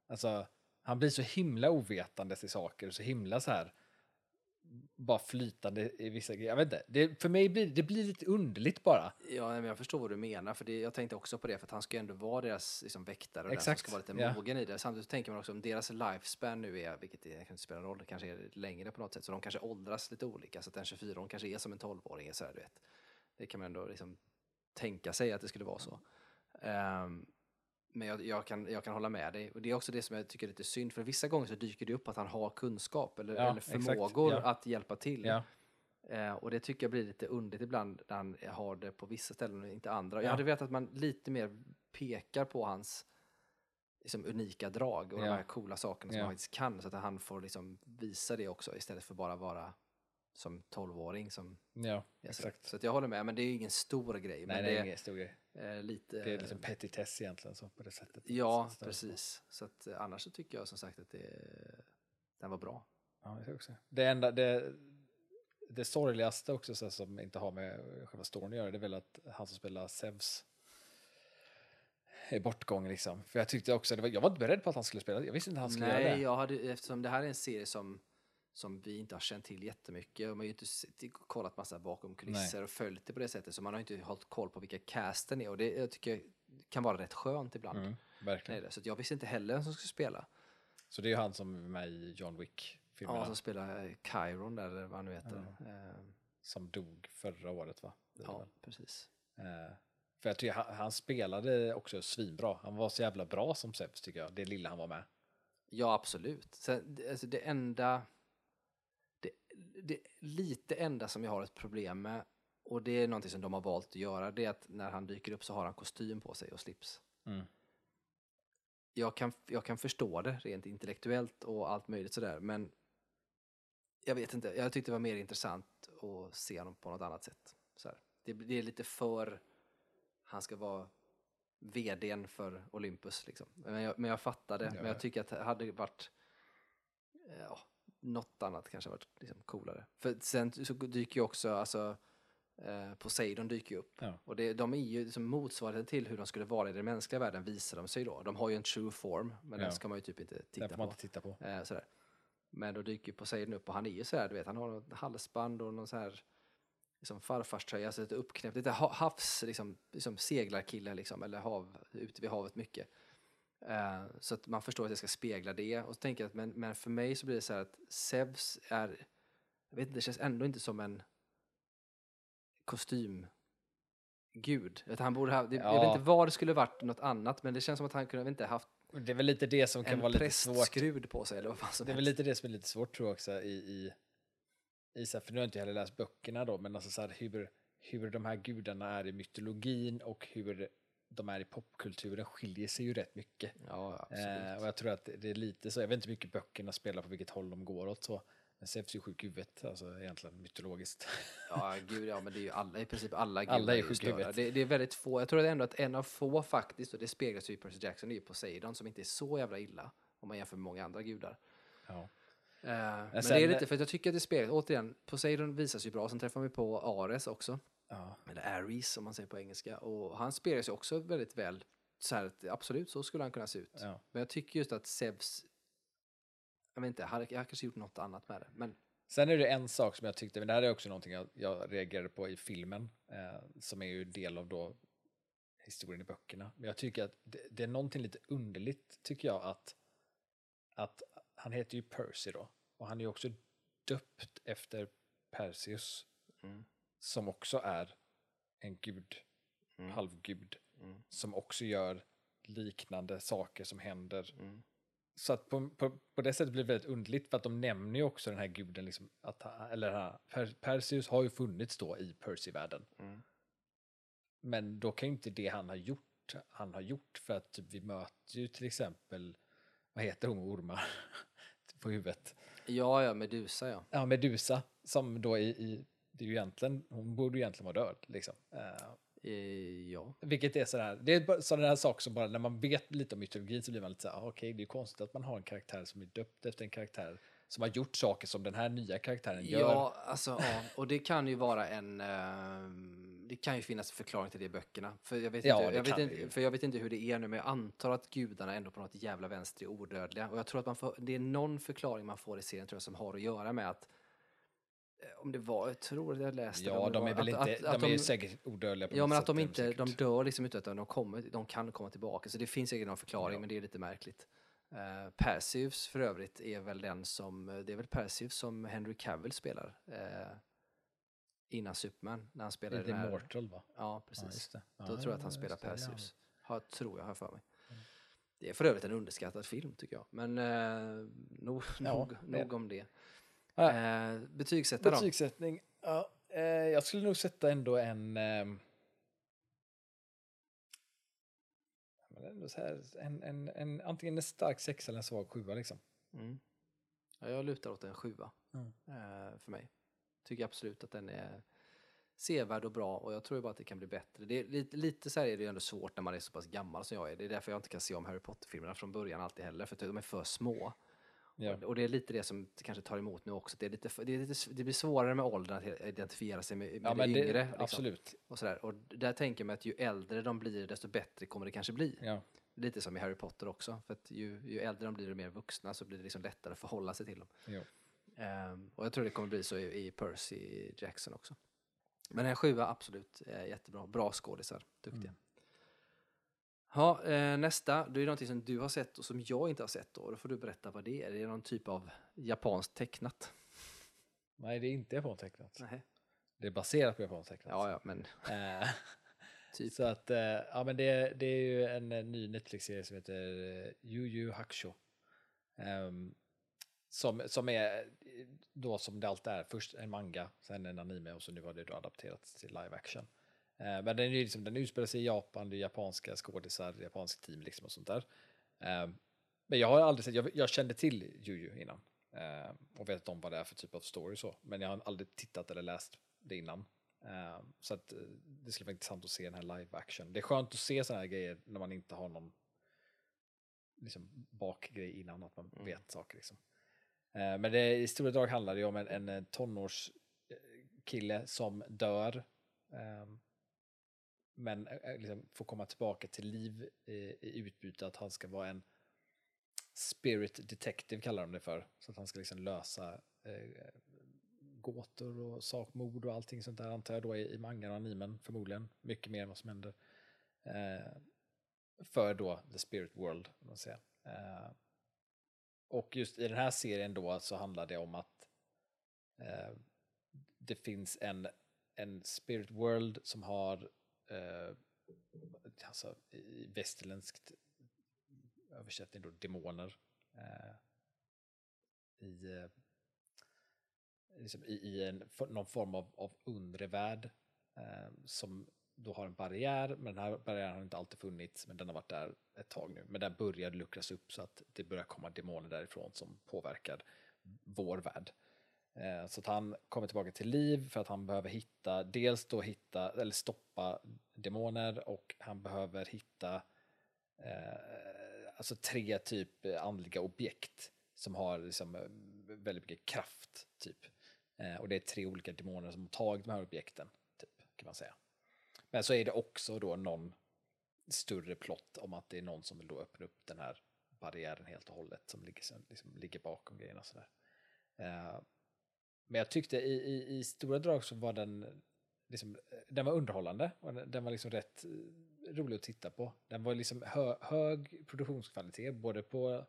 Alltså, han blir så himla ovetande till saker och så himla så här bara flytande i vissa grejer. Jag vet inte, det, för mig blir det blir lite underligt bara. Ja, men jag förstår vad du menar, för det, jag tänkte också på det, för att han ska ju ändå vara deras liksom, väktare och den som Exakt, ska vara lite ja. mogen i det. Samtidigt tänker man också om deras lifespan nu är, vilket det kan inte spela roll, kanske är längre på något sätt, så de kanske åldras lite olika, så att en 24 kanske är som en 12-åring. Så här, du vet. Det kan man ändå liksom tänka sig att det skulle vara så. Ehm, men jag, jag, kan, jag kan hålla med dig. Och det är också det som jag tycker är lite synd, för vissa gånger så dyker det upp att han har kunskap eller, Ja, eller exakt, förmågor ja. att hjälpa till. Ja, Eh, och det tycker jag blir lite underligt ibland när han har det på vissa ställen och inte andra. Jag Ja. hade velat att man lite mer pekar på hans liksom, unika drag och de här coola sakerna som han faktiskt kan så att han får liksom visa det också istället för bara vara som 12-åring. Som, ja exakt. så att jag håller med, men det är ju ingen stor grej. Nej, men det är ingen stor grej. Är lite... Det är liksom petitess egentligen så på det sättet. Ja, precis. Så att, eh, annars så tycker jag som sagt att det, den var bra. Ja, det, också. det enda, det, det sorgligaste också så här, som inte har med själva storyn att göra, det är väl att han som spelar Zeus är bortgång liksom. För jag tyckte också, var, jag var inte beredd på att han skulle spela, jag visste inte att han skulle Nej, göra det. jag hade, eftersom det här är en serie som, som vi inte har känt till jättemycket och man har ju inte kollat massa bakom kulisser och följt det på det sättet så man har inte hållit koll på vilka casten är och det jag tycker kan vara rätt skönt ibland. Mm, Nej, verkligen. det. Så jag visste inte heller vem som skulle spela. Så det är ju han som är med i John Wick-filmerna, Ja, som spelar eh, Chiron där, eller vad han nu heter. Eh, som dog förra året va? Ja, väl. precis. Eh, för jag tycker han, han spelade också svinbra. Han var så jävla bra som Zeus tycker jag, det lilla han var med. Ja, absolut. Sen, alltså det enda... Det, lite enda som jag har ett problem med, och det är någonting som de har valt att göra, det är att när han dyker upp så har han kostym på sig och slips. Mm. Jag kan, jag kan förstå det rent intellektuellt och allt möjligt sådär, men jag vet inte, jag tyckte det var mer intressant att se honom på något annat sätt. Så. Det, det är lite för, han ska vara vdn för Olympus liksom. Men jag, men jag fattar det, Ja. men jag tycker att det hade varit ja, något annat kanske varit liksom coolare. För sen så dyker ju också, alltså eh, Poseidon dyker ju upp. Ja. Och det, de är ju liksom motsvarigheten till hur de skulle vara i den mänskliga världen visar de sig då. De har ju en true form, men Ja. den ska man ju typ inte Den titta får man på. inte titta på. Eh, sådär. Men då dyker Poseidon upp och han är ju sådär, du vet, han har något halsband och någon så här liksom farfarströja, alltså lite uppknäppt, lite ha- havs, liksom, liksom seglarkille liksom, eller hav, ute vid havet mycket. Eh, så att man förstår att det ska spegla det. Och så tänker jag att, men, men för mig så blir det så här att Zeus är, jag vet inte, det känns ändå inte som en kostymgud. Utan han borde ha, det, Jag vet Ja. inte vad det skulle varit något annat, men det känns som att han kunde inte haft Det är väl lite det som kan vara lite svårt. på sig eller vad fan som Det är väl lite det som är lite svårt tror jag också i, i, i så här, för nu har jag inte heller läst böckerna då, men alltså så här, hur, hur de här gudarna är i mytologin och hur de är i popkulturen skiljer sig ju rätt mycket. Ja. Eh, och jag tror att det är lite så, jag vet inte hur mycket böckerna spelar på vilket håll de går åt så. Men Zeus är ju sjuk i huvudet, alltså egentligen mytologiskt. Ja, gud, ja, men det är ju alla, i princip alla gudar Alla är ju sjuka i huvudet. det, det är väldigt få, jag tror ändå att en av få faktiskt, och det speglas ju i Percy Jackson, det är ju Poseidon som inte är så jävla illa om man jämför med många andra gudar. Ja. Eh, men det sen- är lite, för att jag tycker att det speglas, återigen, Poseidon visas ju bra, sen träffar vi på Ares också, Ja. eller Ares som man säger på engelska, och han speglas ju också väldigt väl, så här, absolut, så skulle han kunna se ut. Ja. Men jag tycker just att Zeus, jag vet inte, jag hade jag hade kanske gjort något annat med det, men Sen är det en sak som jag tyckte, men det här är också någonting jag, jag reagerade på i filmen, eh, som är ju del av då historien i böckerna. Men jag tycker att det, det är någonting lite underligt, tycker jag, att, att han heter ju Percy då. Och han är ju också döpt efter Perseus. Mm. Som också är en gud, Mm. halvgud. Mm. Som också gör liknande saker som händer. Mm. Så att på, på, på det sättet blir det väldigt underligt för att de nämner ju också den här guden, liksom, att, eller här, Per, Perseus har ju funnits då i Percy-världen. Mm. Men då kan ju inte det han har gjort, han har gjort för att typ, vi möter ju till exempel, vad heter hon ormar på huvudet? Ja, ja, Medusa ja. Ja, Medusa, som då i, i det är ju egentligen, hon borde ju egentligen vara död liksom. Eh, Eh, ja. vilket är sådär, det är sådana här saker som bara, när man vet lite om mytologin så blir man lite såhär, ah, okej, det är konstigt att man har en karaktär som är döpt efter en karaktär som har gjort saker som den här nya karaktären gör. Ja, alltså, ja, och det kan ju vara en... ehm, det kan ju finnas förklaring till det i böckerna. För jag, vet Ja, inte, jag vet inte, för jag vet inte hur det är nu, men jag antar att gudarna ändå på något jävla vänster är odödliga. Och jag tror att man får, det är någon förklaring man får i serien tror jag, som har att göra med att eh, om det var, jag tror att jag läste det, Ja, det de är var- väl att- inte, att- de, att är säkert odödliga på Ja, men att de inte, de dör liksom inte utan de, kommer, de kan komma tillbaka. Så det finns säkert någon förklaring, Ja. men det är lite märkligt. Uh, Perseus för övrigt är väl den som, eh, det är väl Perseus som Henry Cavill spelar eh, innan Superman, när han spelar i Lite den här. Immortal va? Ja, Ja, precis. just det. Då Ja, tror jag att han spelar det, det. Perseus. Har, tror jag, har för mig. Det är för övrigt en underskattad film tycker jag. Men eh, nog, Ja, nog, det- nog om det. Ja. Eh, betygsätta? Betygssättning, ja, eh, jag skulle nog sätta ändå en... så här, en, en, en, antingen en stark sexa eller en svag sjua liksom. Mm. Ja, jag lutar åt en sjua Mm. eh, för mig. Tycker absolut att den är sevärd och bra och jag tror bara att det kan bli bättre. Det är lite, lite så här är det ju ändå svårt när man är så pass gammal som jag är. Det är därför jag inte kan se om Harry Potter-filmerna från början alltid heller, för de är för små. Ja. Och- det är lite det som kanske tar emot nu också. Det, är lite, det, är lite, det blir svårare med åldern att identifiera sig med, med Ja, det men det, yngre. liksom. absolut. Och, sådär. och där tänker mig att ju äldre de blir, desto bättre kommer det kanske bli. Ja. Lite som i Harry Potter också. För att ju, ju äldre de blir och mer vuxna så blir det liksom lättare att förhålla sig till dem. Ehm, och jag tror det kommer bli så i, i Percy Jackson också. Men en sjua, absolut. Jättebra. Bra skådisar. Duktiga. Mm. Ja, eh, nästa. Det är någonting som du har sett och som jag inte har sett. Då. Då får du berätta vad det är. Det är någon typ av japanskt tecknat. Nej, det är inte japantecknat. Nej. Det är baserat på japantecknat. Ja, ja, men Eh, typ. Så att, eh, ja men det, det är ju en, ny Netflix-serie som heter Yu Yu Hakusho. Ehm, som, som är då som det alltid är, först en manga, sen en anime och så nu har det då adapterats till live action. Eh, men den, är liksom, den utspelar sig i Japan, det är japanska skådisar, japansk team liksom och sånt där. Ehm, men jag har aldrig sett, jag, jag kände till Yu innan. eh, och vet om vad det är för typ av story så. Men jag har aldrig tittat eller läst det innan. Eh, så att eh, det skulle vara intressant att se den här live action. Det är skönt att se sådana här grejer när man inte har någon liksom, bakgrej innan, att man Mm. vet saker. Liksom. Eh, men det, i stora drag handlar det om en, en eh, tonårskille som dör men eh, eh, liksom får komma tillbaka till liv i, i utbyte att han ska vara en spirit detective kallar de det för. Så att han ska liksom lösa eh, gåtor och sakmord och allting sånt där antar jag då i, i mangan och animen förmodligen. Mycket mer än vad som händer. Eh, för då the spirit world. om Man säger. Eh, och just i den här serien då så handlar det om att eh, det finns en, en spirit world som har eh, alltså, i västerländskt översättning då demoner eh, i, eh, liksom i, i en, för- någon form av, av undre värld eh, som då har en barriär, men den här barriären har inte alltid funnits, men den har varit där ett tag nu. Men den börjar luckras upp så att det börjar komma demoner därifrån som påverkar vår värld. Eh, så att han kommer tillbaka till liv för att han behöver hitta, dels då hitta, eller stoppa demoner och han behöver hitta eh, alltså tre typ andliga objekt som har liksom eh, väldigt mycket kraft. typ. Eh, och det är tre olika demoner som har tagit de här objekten, typ, kan man säga. Men så är det också då någon större plott om att det är någon som vill då öppna upp den här barriären helt och hållet som ligger, liksom, ligger bakom grejerna. Sådär. Eh, men jag tyckte i, i, i stora drag så var den, eh, liksom, eh, den var underhållande och den, var liksom rätt eh, rolig att titta på. Den var liksom hö, hög produktionskvalitet både på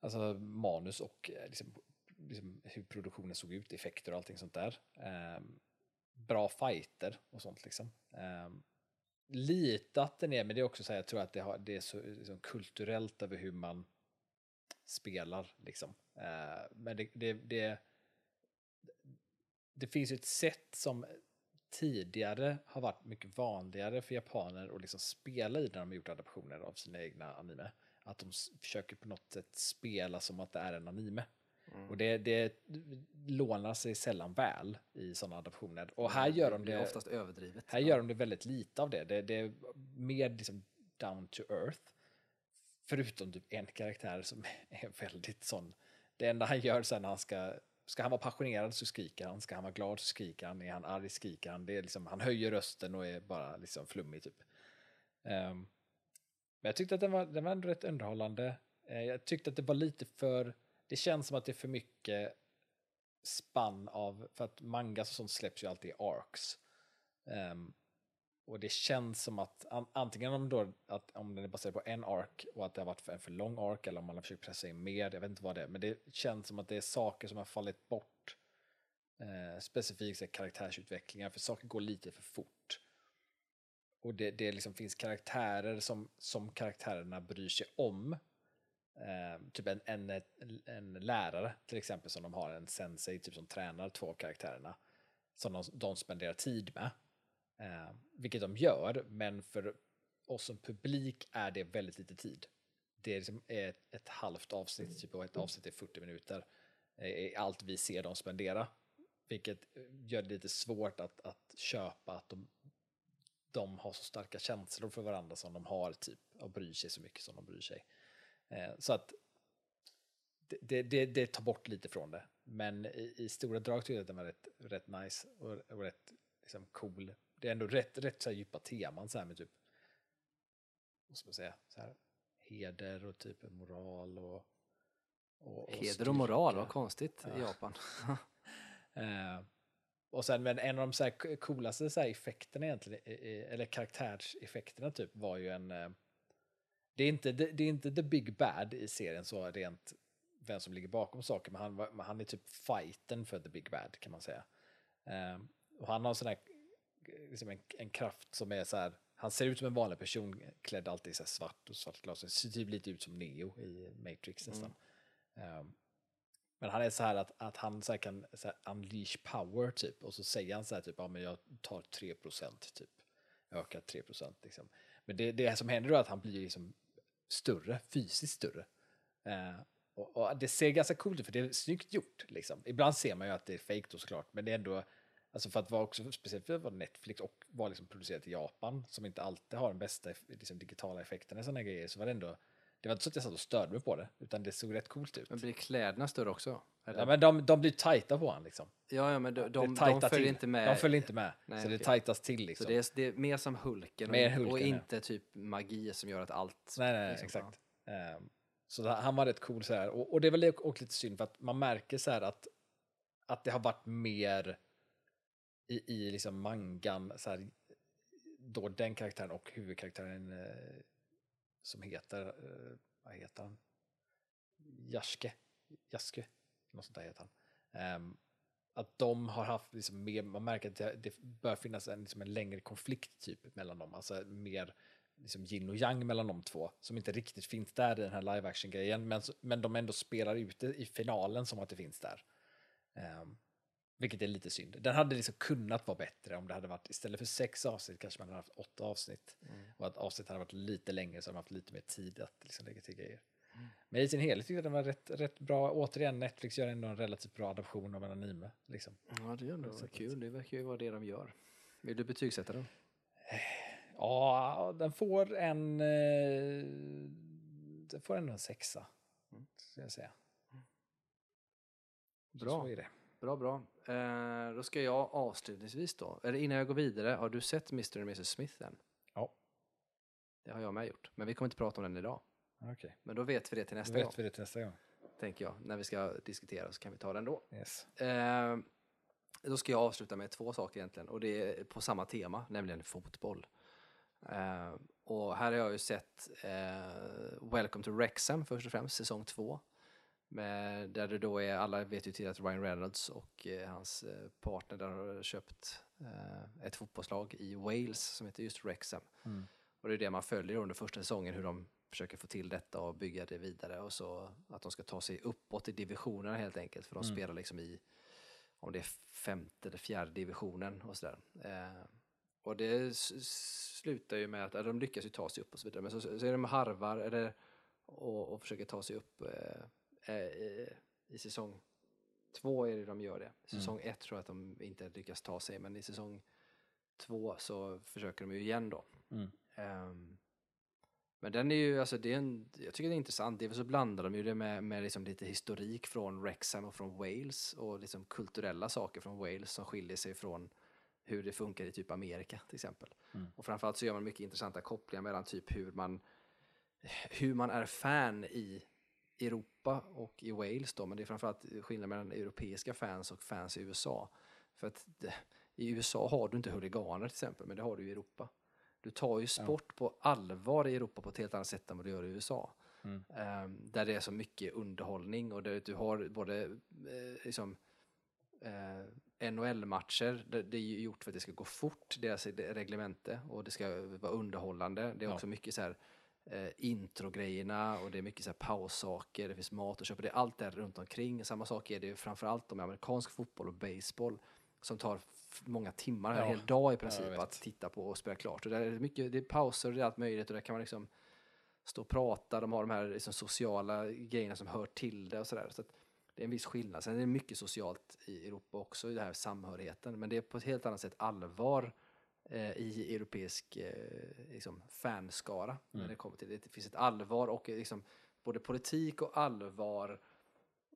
alltså manus och liksom, liksom hur produktionen såg ut, effekter och allting sånt där. Um, bra fighter och sånt liksom. Um, lite att den är, men det är också så här, jag tror att det, har, det är så liksom, kulturellt över hur man spelar liksom. Uh, men det, det, det, det finns ju ett sätt som tidigare har varit mycket vanligare för japaner att liksom spela i när de har gjort adaptioner av sina egna anime. Att de försöker på något sätt spela som att det är en anime. Mm. Och det, det lånar sig sällan väl i sådana adaptioner. Och här gör de blir det, oftast överdrivet. här gör de det väldigt lite av det. Det, det är mer liksom down to earth. Förutom typ en karaktär som är väldigt sån. Det enda han gör sen när han ska, ska han vara passionerad så skriker han, ska han vara glad så skriker han, är han arg skriker han. Det är liksom, han höjer rösten och är bara liksom flummig typ. Um, men jag tyckte att den var, den var ändå rätt underhållande. Uh, jag tyckte att det var lite för, det känns som att det är för mycket spann av, för att mangas och sånt släpps ju alltid i arcs. Um, och det känns som att antingen om, då, att, om den är baserad på en ark och att det har varit för, en för lång ark eller om man har försökt pressa in mer, jag vet inte vad det är, men det känns som att det är saker som har fallit bort. Eh, specifikt så karaktärsutvecklingar, för saker går lite för fort. Och det, det liksom finns karaktärer som, som karaktärerna bryr sig om. Eh, typ en, en, en lärare till exempel som de har en sensei typ som tränar två av karaktärerna. Som de, de spenderar tid med. Eh, vilket de gör, men för oss som publik är det väldigt lite tid. Det är liksom ett, ett halvt avsnitt, typ, och ett avsnitt är 40 minuter. eh, är allt vi ser dem spendera. Vilket eh, gör det lite svårt att, att köpa att de, de har så starka känslor för varandra som de har, typ, och bryr sig så mycket som de bryr sig. Eh, så att det, det, det, det tar bort lite från det. Men i, i stora drag tycker jag att den var rätt, rätt nice och, och rätt liksom, cool. Det är ändå rätt, rätt så djupa teman så här med typ, vad ska man säga, så här, heder och typ moral och... och, Heder och moral, vad konstigt i Ja. Japan. Eh, och sen men en av de så här coolaste så här effekterna egentligen, i- i- eller karaktärseffekterna typ, var ju en... eh, Det är, inte, det, det är inte the big bad i serien så rent vem som ligger bakom saker, men han, han är typ fighten för the big bad kan man säga. Eh, och han har en sån här, liksom en, en kraft som är så här, han ser ut som en vanlig person, klädd alltid i så svart och svart glas, ser typ lite ut som Neo i Matrix nästan. Eh, men han är så här att, att han så kan så här unleash power typ. Och så säger han så här typ, ja men jag tar 3% typ. Ökar 3% liksom. Men det, det som händer då är att han blir liksom större, fysiskt större. Eh, och, och det ser ganska coolt ut för det är snyggt gjort liksom. Ibland ser man ju att det är fake då såklart. Men det är ändå, alltså för att vara också, speciellt för att vara Netflix och vara liksom producerat i Japan. Som inte alltid har den bästa liksom, digitala effekterna i sådana grejer. Så var det ändå, det var inte så att jag satt och störde mig på det. Utan det såg rätt coolt ut. Men blir kläderna större också? Eller? Ja, men de, de blir tajta på honom liksom. ja, ja, men de, Det de, de följer till. inte med. De följer inte med. Nej, så det okej. tajtas till liksom. Så det är, det är mer som Hulken, Mer och, Hulken, och ja. inte typ magi som gör att allt... nej, nej, liksom, exakt. Ehm, så det- han var rätt cool så här. Och, och det är väl också lite synd för att man märker så här att, att det har varit mer i, i liksom mangan, så här, då den karaktären och huvudkaraktären eh, som heter, eh, vad heter han? Jaske, Jaske, något sånt där heter han. Um, att de har haft liksom mer, man märker att det, det bör finnas en, liksom en längre konflikt typ mellan dem, alltså mer liksom yin och yang mellan de två, som inte riktigt finns där i den här live action grejen, men, men de ändå spelar ut det i finalen som att det finns där. Um, vilket är lite synd. Den hade liksom kunnat vara bättre om det hade varit, istället för sex avsnitt kanske man hade haft åtta avsnitt. Och att avsnittet hade varit lite längre så hade man haft lite mer tid att liksom lägga till grejer. Men i sin helhet tyckte jag den var rätt, rätt bra. Återigen, Netflix gör ändå en relativt bra adaption av en anime. Liksom. Ja, det är ändå kul. Det verkar ju vara det de gör. Vill du betygsätta den? Ja, den får en... Eh, den får ändå en sexa. Ska jag säga. Bra. så är det. Bra, bra. Eh, då ska jag avslutningsvis då, eller innan jag går vidare, har du sett Mr. och Mrs. Smith än? Ja. Det har jag med gjort, men vi kommer inte prata om den idag. Okej, Men då vet vi det till då nästa vet gång, vi det till nästa gång. tänker jag. När vi ska diskutera så kan vi ta den då. Yes. Eh, då ska jag avsluta med två saker egentligen, och det är på samma tema, nämligen fotboll. Eh, och här har jag ju sett eh, Welcome to Wrexham först och främst, säsong två. Med, där det då är, alla vet ju till att Ryan Reynolds och eh, hans eh, partner där har köpt eh, ett fotbollslag i Wales som heter just Wrexham. Mm. Och det är det man följer under första säsongen, hur de försöker få till detta och bygga det vidare och så att de ska ta sig uppåt i divisionerna helt enkelt, för de Mm. spelar liksom i, om det är femte eller fjärde divisionen och sådär. Eh, och det slutar ju med att de lyckas ju ta sig upp och så vidare, men så, så är de harvar eller, och, och försöker ta sig upp eh, i, i säsong två är det de gör det. I säsong ett tror jag att de inte lyckas ta sig, men i säsong två så försöker de ju igen då. Mm. Ehm, men den är ju, alltså det är en, jag tycker det är intressant. Dels så blandar de ju det med, med liksom lite historik från Wrexham och från Wales och liksom kulturella saker från Wales som skiljer sig från hur det funkar i typ Amerika till exempel. Mm. Och framförallt så gör man mycket intressanta kopplingar mellan typ hur man, hur man är fan i Europa och i Wales då, men det är framförallt skillnad mellan europeiska fans och fans i USA. För att i USA har du inte huliganer till exempel, men det har du i Europa. Du tar ju sport på allvar i Europa på ett helt annat sätt än vad du gör i USA. Mm. Ehm, där det är så mycket underhållning och där du har både eh, liksom, eh, NHL-matcher, det, det är ju gjort för att det ska gå fort, deras reglemente, och det ska vara underhållande. Det är Ja. också mycket så här eh, introgrejerna och det är mycket så här paussaker, det finns mat att köpa, det är allt där runt omkring. Samma sak är det ju framförallt med amerikansk fotboll och baseball som tar många timmar, Ja. en hel dag i princip, att titta på och spela klart. Och där är det, mycket, det är pauser och det är allt möjligt och där kan man liksom stå och prata, de har de här liksom sociala grejerna som hör till det och sådär. Så det är en viss skillnad. Sen är det mycket socialt i Europa också, i den här samhörigheten, men det är på ett helt annat sätt allvar i europeisk eh, liksom, fanskara. När Mm. det, kommer till det. det finns ett allvar och eh, liksom, både politik och allvar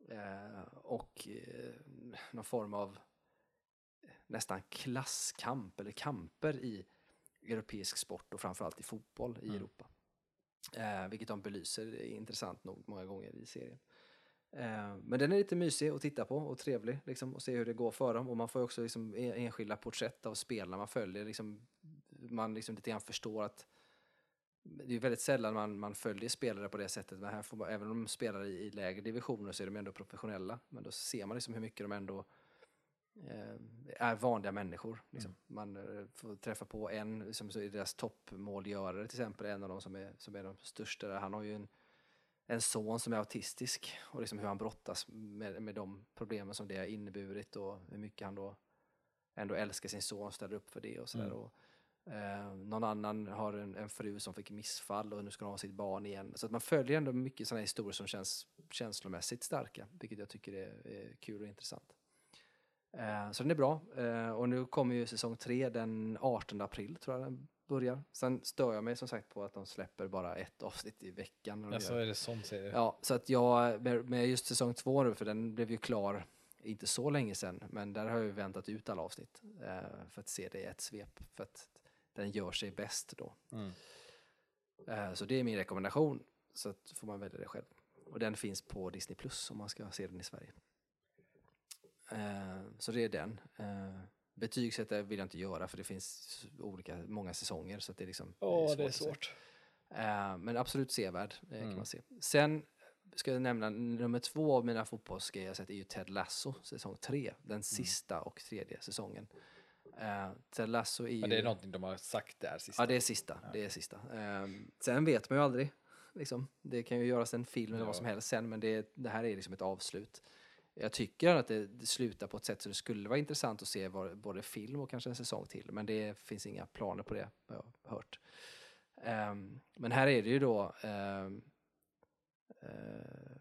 eh, och eh, någon form av nästan klasskamp eller kamper i europeisk sport och framförallt i fotboll i Mm. Europa. Eh, vilket de belyser intressant nog många gånger i serien. Eh, men den är lite mysig att titta på och trevlig liksom, och se hur det går för dem. Och man får också liksom, en- enskilda porträtt av spelarna man följer. Liksom, man liksom lite grann förstår att det är väldigt sällan man, man följer spelare på det sättet. Men här får man, även om de spelar i, i lägre divisioner så är de ändå professionella. Men då ser man liksom hur mycket de ändå eh, är vanliga människor. Liksom. Man eh, får träffa på en, liksom, så är deras toppmålgörare till exempel, en av de som är, som är de största. Där. Han har ju en, en son som är autistisk och liksom hur han brottas med, med de problemen som det har inneburit och hur mycket han då ändå älskar sin son och ställer upp för det och sådär. Mm. Och, eh, någon annan har en, en fru som fick missfall och nu ska hon ha sitt barn igen. Så att man följer ändå mycket sådana historier som känns känslomässigt starka, vilket jag tycker är, är kul och intressant. Eh, så den är bra. Eh, och nu kommer ju säsong tre den 18 april tror jag den börjar. Sen stör jag mig som sagt på att de släpper bara ett avsnitt i veckan. Ja, så är det sån serie. Ja, så att jag, med, just säsong två nu, för den blev ju klar inte så länge sedan, men där har jag ju väntat ut alla avsnitt eh, för att se det i ett svep, för att den gör sig bäst då. Mm. Eh, så det är min rekommendation, så att får man välja det själv. Och den finns på Disney Plus om man ska se den i Sverige. Eh, så det är den. Betygsätta vill jag inte göra för det finns olika, många säsonger så det är liksom Åh, det är svårt. Eh, men absolut sevärd eh, kan Mm. man se. Sen ska jag nämna nummer två av mina fotbollsgrejer jag sett är ju Ted Lasso, säsong tre. Mm. Den sista och tredje säsongen. Eh, Ted Lasso är ju... Men det är någonting de har sagt där sist. Ja, det är sista. Det är sista. Ehm, sen vet man ju aldrig. Liksom. Det kan ju göras en film eller Ja. vad som helst sen, men det, det här är liksom ett avslut. Jag tycker att det, det slutar på ett sätt så det skulle vara intressant att se var, både film och kanske en säsong till, men det finns inga planer på det, har jag hört. Ehm, men här är det ju då ehm, eh,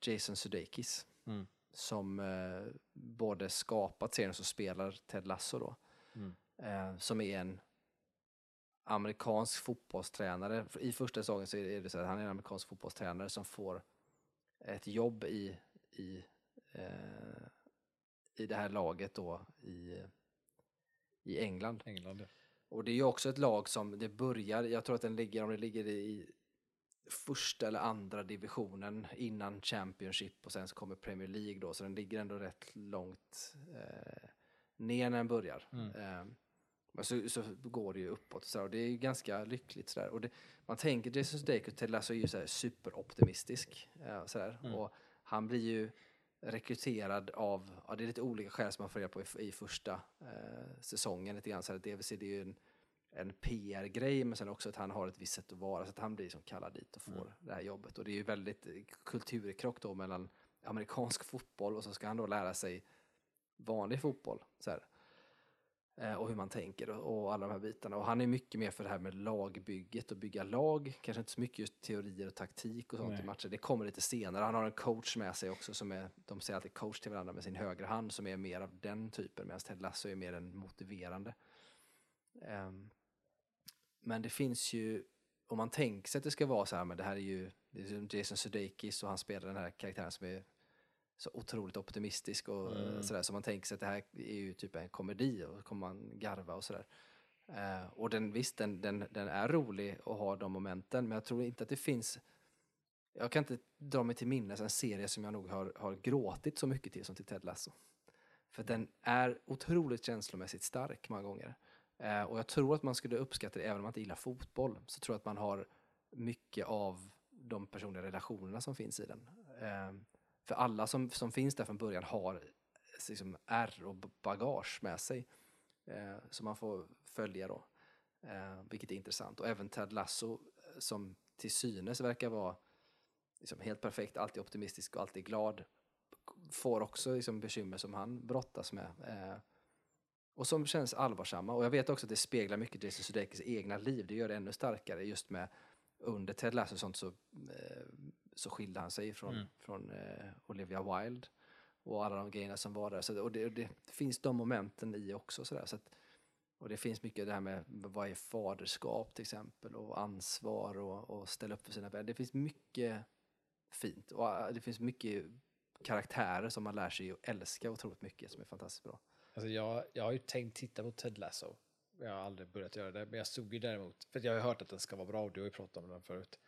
Jason Sudeikis Mm. som eh, både skapat serien och spelar Ted Lasso då Mm. eh, som är en amerikansk fotbollstränare. I första säsongen så är det så att han är en amerikansk fotbollstränare som får ett jobb i, i, eh, i det här laget då i, i England. England. ja. Och det är ju också ett lag som det börjar, jag tror att den ligger, om det ligger i första eller andra divisionen innan Championship och sen så kommer Premier League då, så den ligger ändå rätt långt eh, ner när den börjar. Mm. Eh, men så, så går det ju uppåt och, så, och det är ju ganska lyckligt sådär. Och det, man tänker Jason Sudeikis till är ju så superoptimistisk. Eh, sådär. Mm. och Han blir ju rekryterad av, ja det är lite olika skäl som man får reda på i, i första eh, säsongen lite grann. Så här, DVC det är ju en, en PR-grej men sen också att han har ett visst sätt att vara så att han blir som kallad dit och får Mm. det här jobbet. Och det är ju väldigt eh, kulturkrock då mellan amerikansk fotboll och så ska han då lära sig vanlig fotboll. Så här. Eh, och hur man tänker och, alla de här bitarna. Och han är mycket mer för det här med lagbygget och bygga lag. Kanske inte så mycket just teorier och taktik och sånt Nej. i matcher. Det kommer lite senare. Han har en coach med sig också som är, de säger alltid coach till varandra med sin högra hand som är mer av den typen medan Ted Lasso är mer en motiverande. Ehm, men det finns ju, om man tänker sig att det ska vara så här, men det här är ju det är som Jason Sudeikis och han spelar den här karaktären som är så otroligt optimistisk och Mm. sådär. Så man tänker sig att det här är ju typ en komedi och kommer man garva och sådär. Eh, och den, visst, den, den, den är rolig och har de momenten, men jag tror inte att det finns jag kan inte dra mig till minnes en serie som jag nog har, har gråtit så mycket till som till Ted Lasso. För den är otroligt känslomässigt stark många gånger. Eh, och jag tror att man skulle uppskatta det även om man inte gillar fotboll. Så tror jag att man har mycket av de personliga relationerna som finns i den. Eh, för alla som, som finns där från början har eh, liksom ärr och bagage med sig. Eh, som man får följa då. Eh, vilket är intressant. Och även Ted Lasso eh, som till synes verkar vara liksom helt perfekt, alltid optimistisk och alltid glad. Får också liksom bekymmer som han brottas med. Eh, och som känns allvarsamma. Och jag vet också att det speglar mycket Jason Sudeikis egna liv. Det gör det ännu starkare just med under Ted Lasso och sånt så, eh, så skilde han sig från, Mm. från eh, Olivia Wilde och alla de grejerna som var där. Så, och det, och det finns de momenten i också. Så där, så att, och det finns mycket det här med vad är faderskap till exempel och ansvar och, och ställa upp för sina vänner. Det finns mycket fint och äh, det finns mycket karaktärer som man lär sig att älska otroligt mycket som är fantastiskt bra. Alltså jag, jag har ju tänkt titta på Ted Lasso. Jag har aldrig börjat göra det, men jag såg ju däremot, för jag har ju hört att den ska vara bra och du har ju pratat om den förut.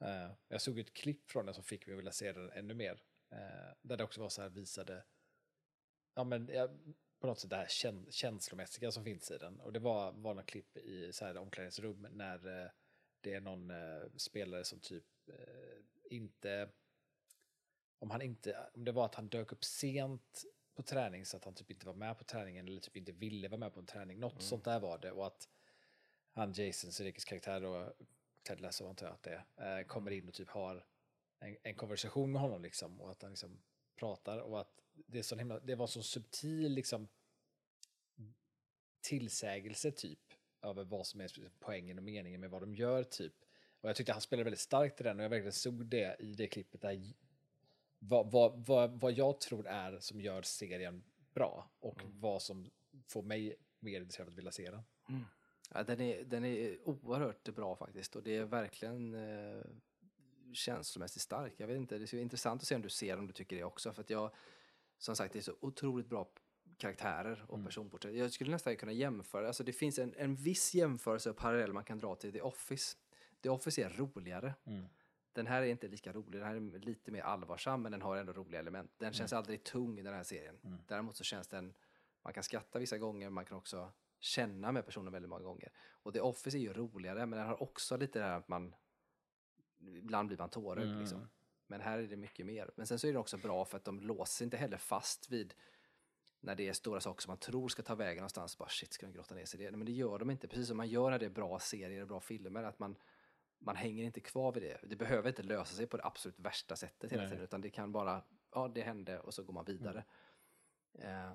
Eh, jag såg ett klipp från den som fick mig att vilja se den ännu mer. Eh, där det också var så här visade, ja men ja, på något sätt det här kän, känslomässiga som finns i den. Och det var, var något klipp i så här omklädningsrum när eh, det är någon eh, spelare som typ eh, inte, om han inte, om det var att han dök upp sent på träning så att han typ inte var med på träningen eller typ inte ville vara med på en träning. Något sånt där var det och att han Jason Sudeikis karaktär och Ted Lasso antar jag att det är, eh, kommer in och typ har en, en konversation med honom liksom och att han liksom pratar och att det, är så himla, det var så subtil liksom tillsägelse typ över vad som är poängen och meningen med vad de gör typ. Och jag tyckte han spelade väldigt starkt i den och jag verkligen såg det i det klippet där vad, vad, vad, vad jag tror är som gör serien bra och vad som får mig mer intresserad av att vilja se den. Ja, den, är, den är oerhört bra faktiskt och det är verkligen eh, känslomässigt stark. Jag vet inte, det är intressant att se om du ser om du tycker det också. För att jag, som sagt, det är så otroligt bra karaktärer och personporträtt. Jag skulle nästan kunna jämföra, alltså det finns en, en viss jämförelse och parallell man kan dra till The Office. The Office är roligare. Den här är inte lika rolig, den här är lite mer allvarsam men den har ändå roliga element. Den känns aldrig tung i den här serien. Däremot så känns den, man kan skratta vissa gånger, man kan också känna med personen väldigt många gånger. Och The Office är ju roligare men den har också lite det här att man, ibland blir man tårögd liksom. Men här är det mycket mer. Men sen så är det också bra för att de låser inte heller fast vid när det är stora saker som man tror ska ta vägen någonstans. Bara shit, ska de grotta ner sig i det? Men det gör de inte. Precis som man gör när det är bra serier och bra filmer. Att man, man hänger inte kvar vid det. Det behöver inte lösa sig på det absolut värsta sättet hela Nej. tiden. Utan det kan bara, ja det hände och så går man vidare. Eh,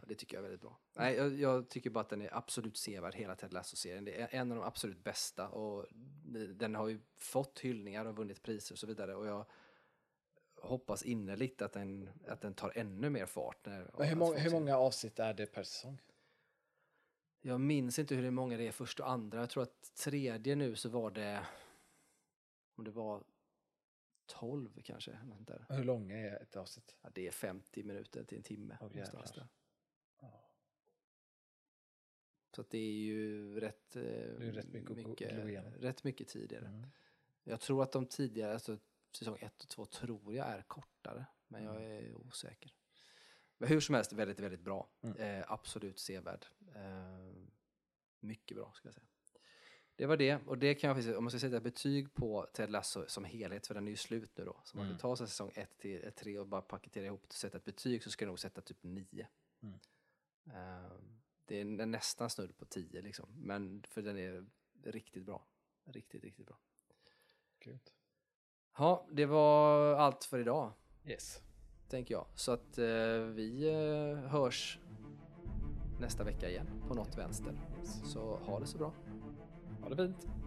det tycker jag är väldigt bra. Nej, jag, jag tycker bara att den är absolut sevärd, hela Ted Lasso-serien. Det är en av de absolut bästa och den har ju fått hyllningar och vunnit priser och så vidare. Och jag hoppas innerligt att den, att den tar ännu mer fart. När, Men hur, folk hur många avsnitt är det per säsong? Jag minns inte hur många det är första och andra. Jag tror att tredje nu så var det, om det var 12 kanske. Där. Hur långa är ett avsnitt? Ja, det är 50 minuter till en timme. Åh, någonstans där. Ja. Så det är ju rätt, eh, är rätt mycket mycket, rätt mycket tid är det. Mm. Jag tror att de tidigare, alltså säsong 1 och 2 tror jag är kortare. Men jag Mm. är osäker. Men hur som helst, väldigt, väldigt bra. Mm. Eh, absolut sevärd. Eh, mycket bra ska jag säga. Det var det. Och det kan jag faktiskt, om man ska sätta betyg på Ted Lasso som helhet, för den är ju slut nu då. Så man Mm. kan ta sig säsong 1 till 3 och bara paketera ihop och sätta ett betyg så ska jag nog sätta typ 9. Mm. Ehm, det är nä- nästan snudd på 10 liksom. Men för den är riktigt bra. Riktigt, riktigt bra. Grymt. Ja, det var allt för idag, Yes. tänker jag. Så att eh, vi eh, hörs nästa vecka igen på något vänster. Så ha det så bra. Ha det fint.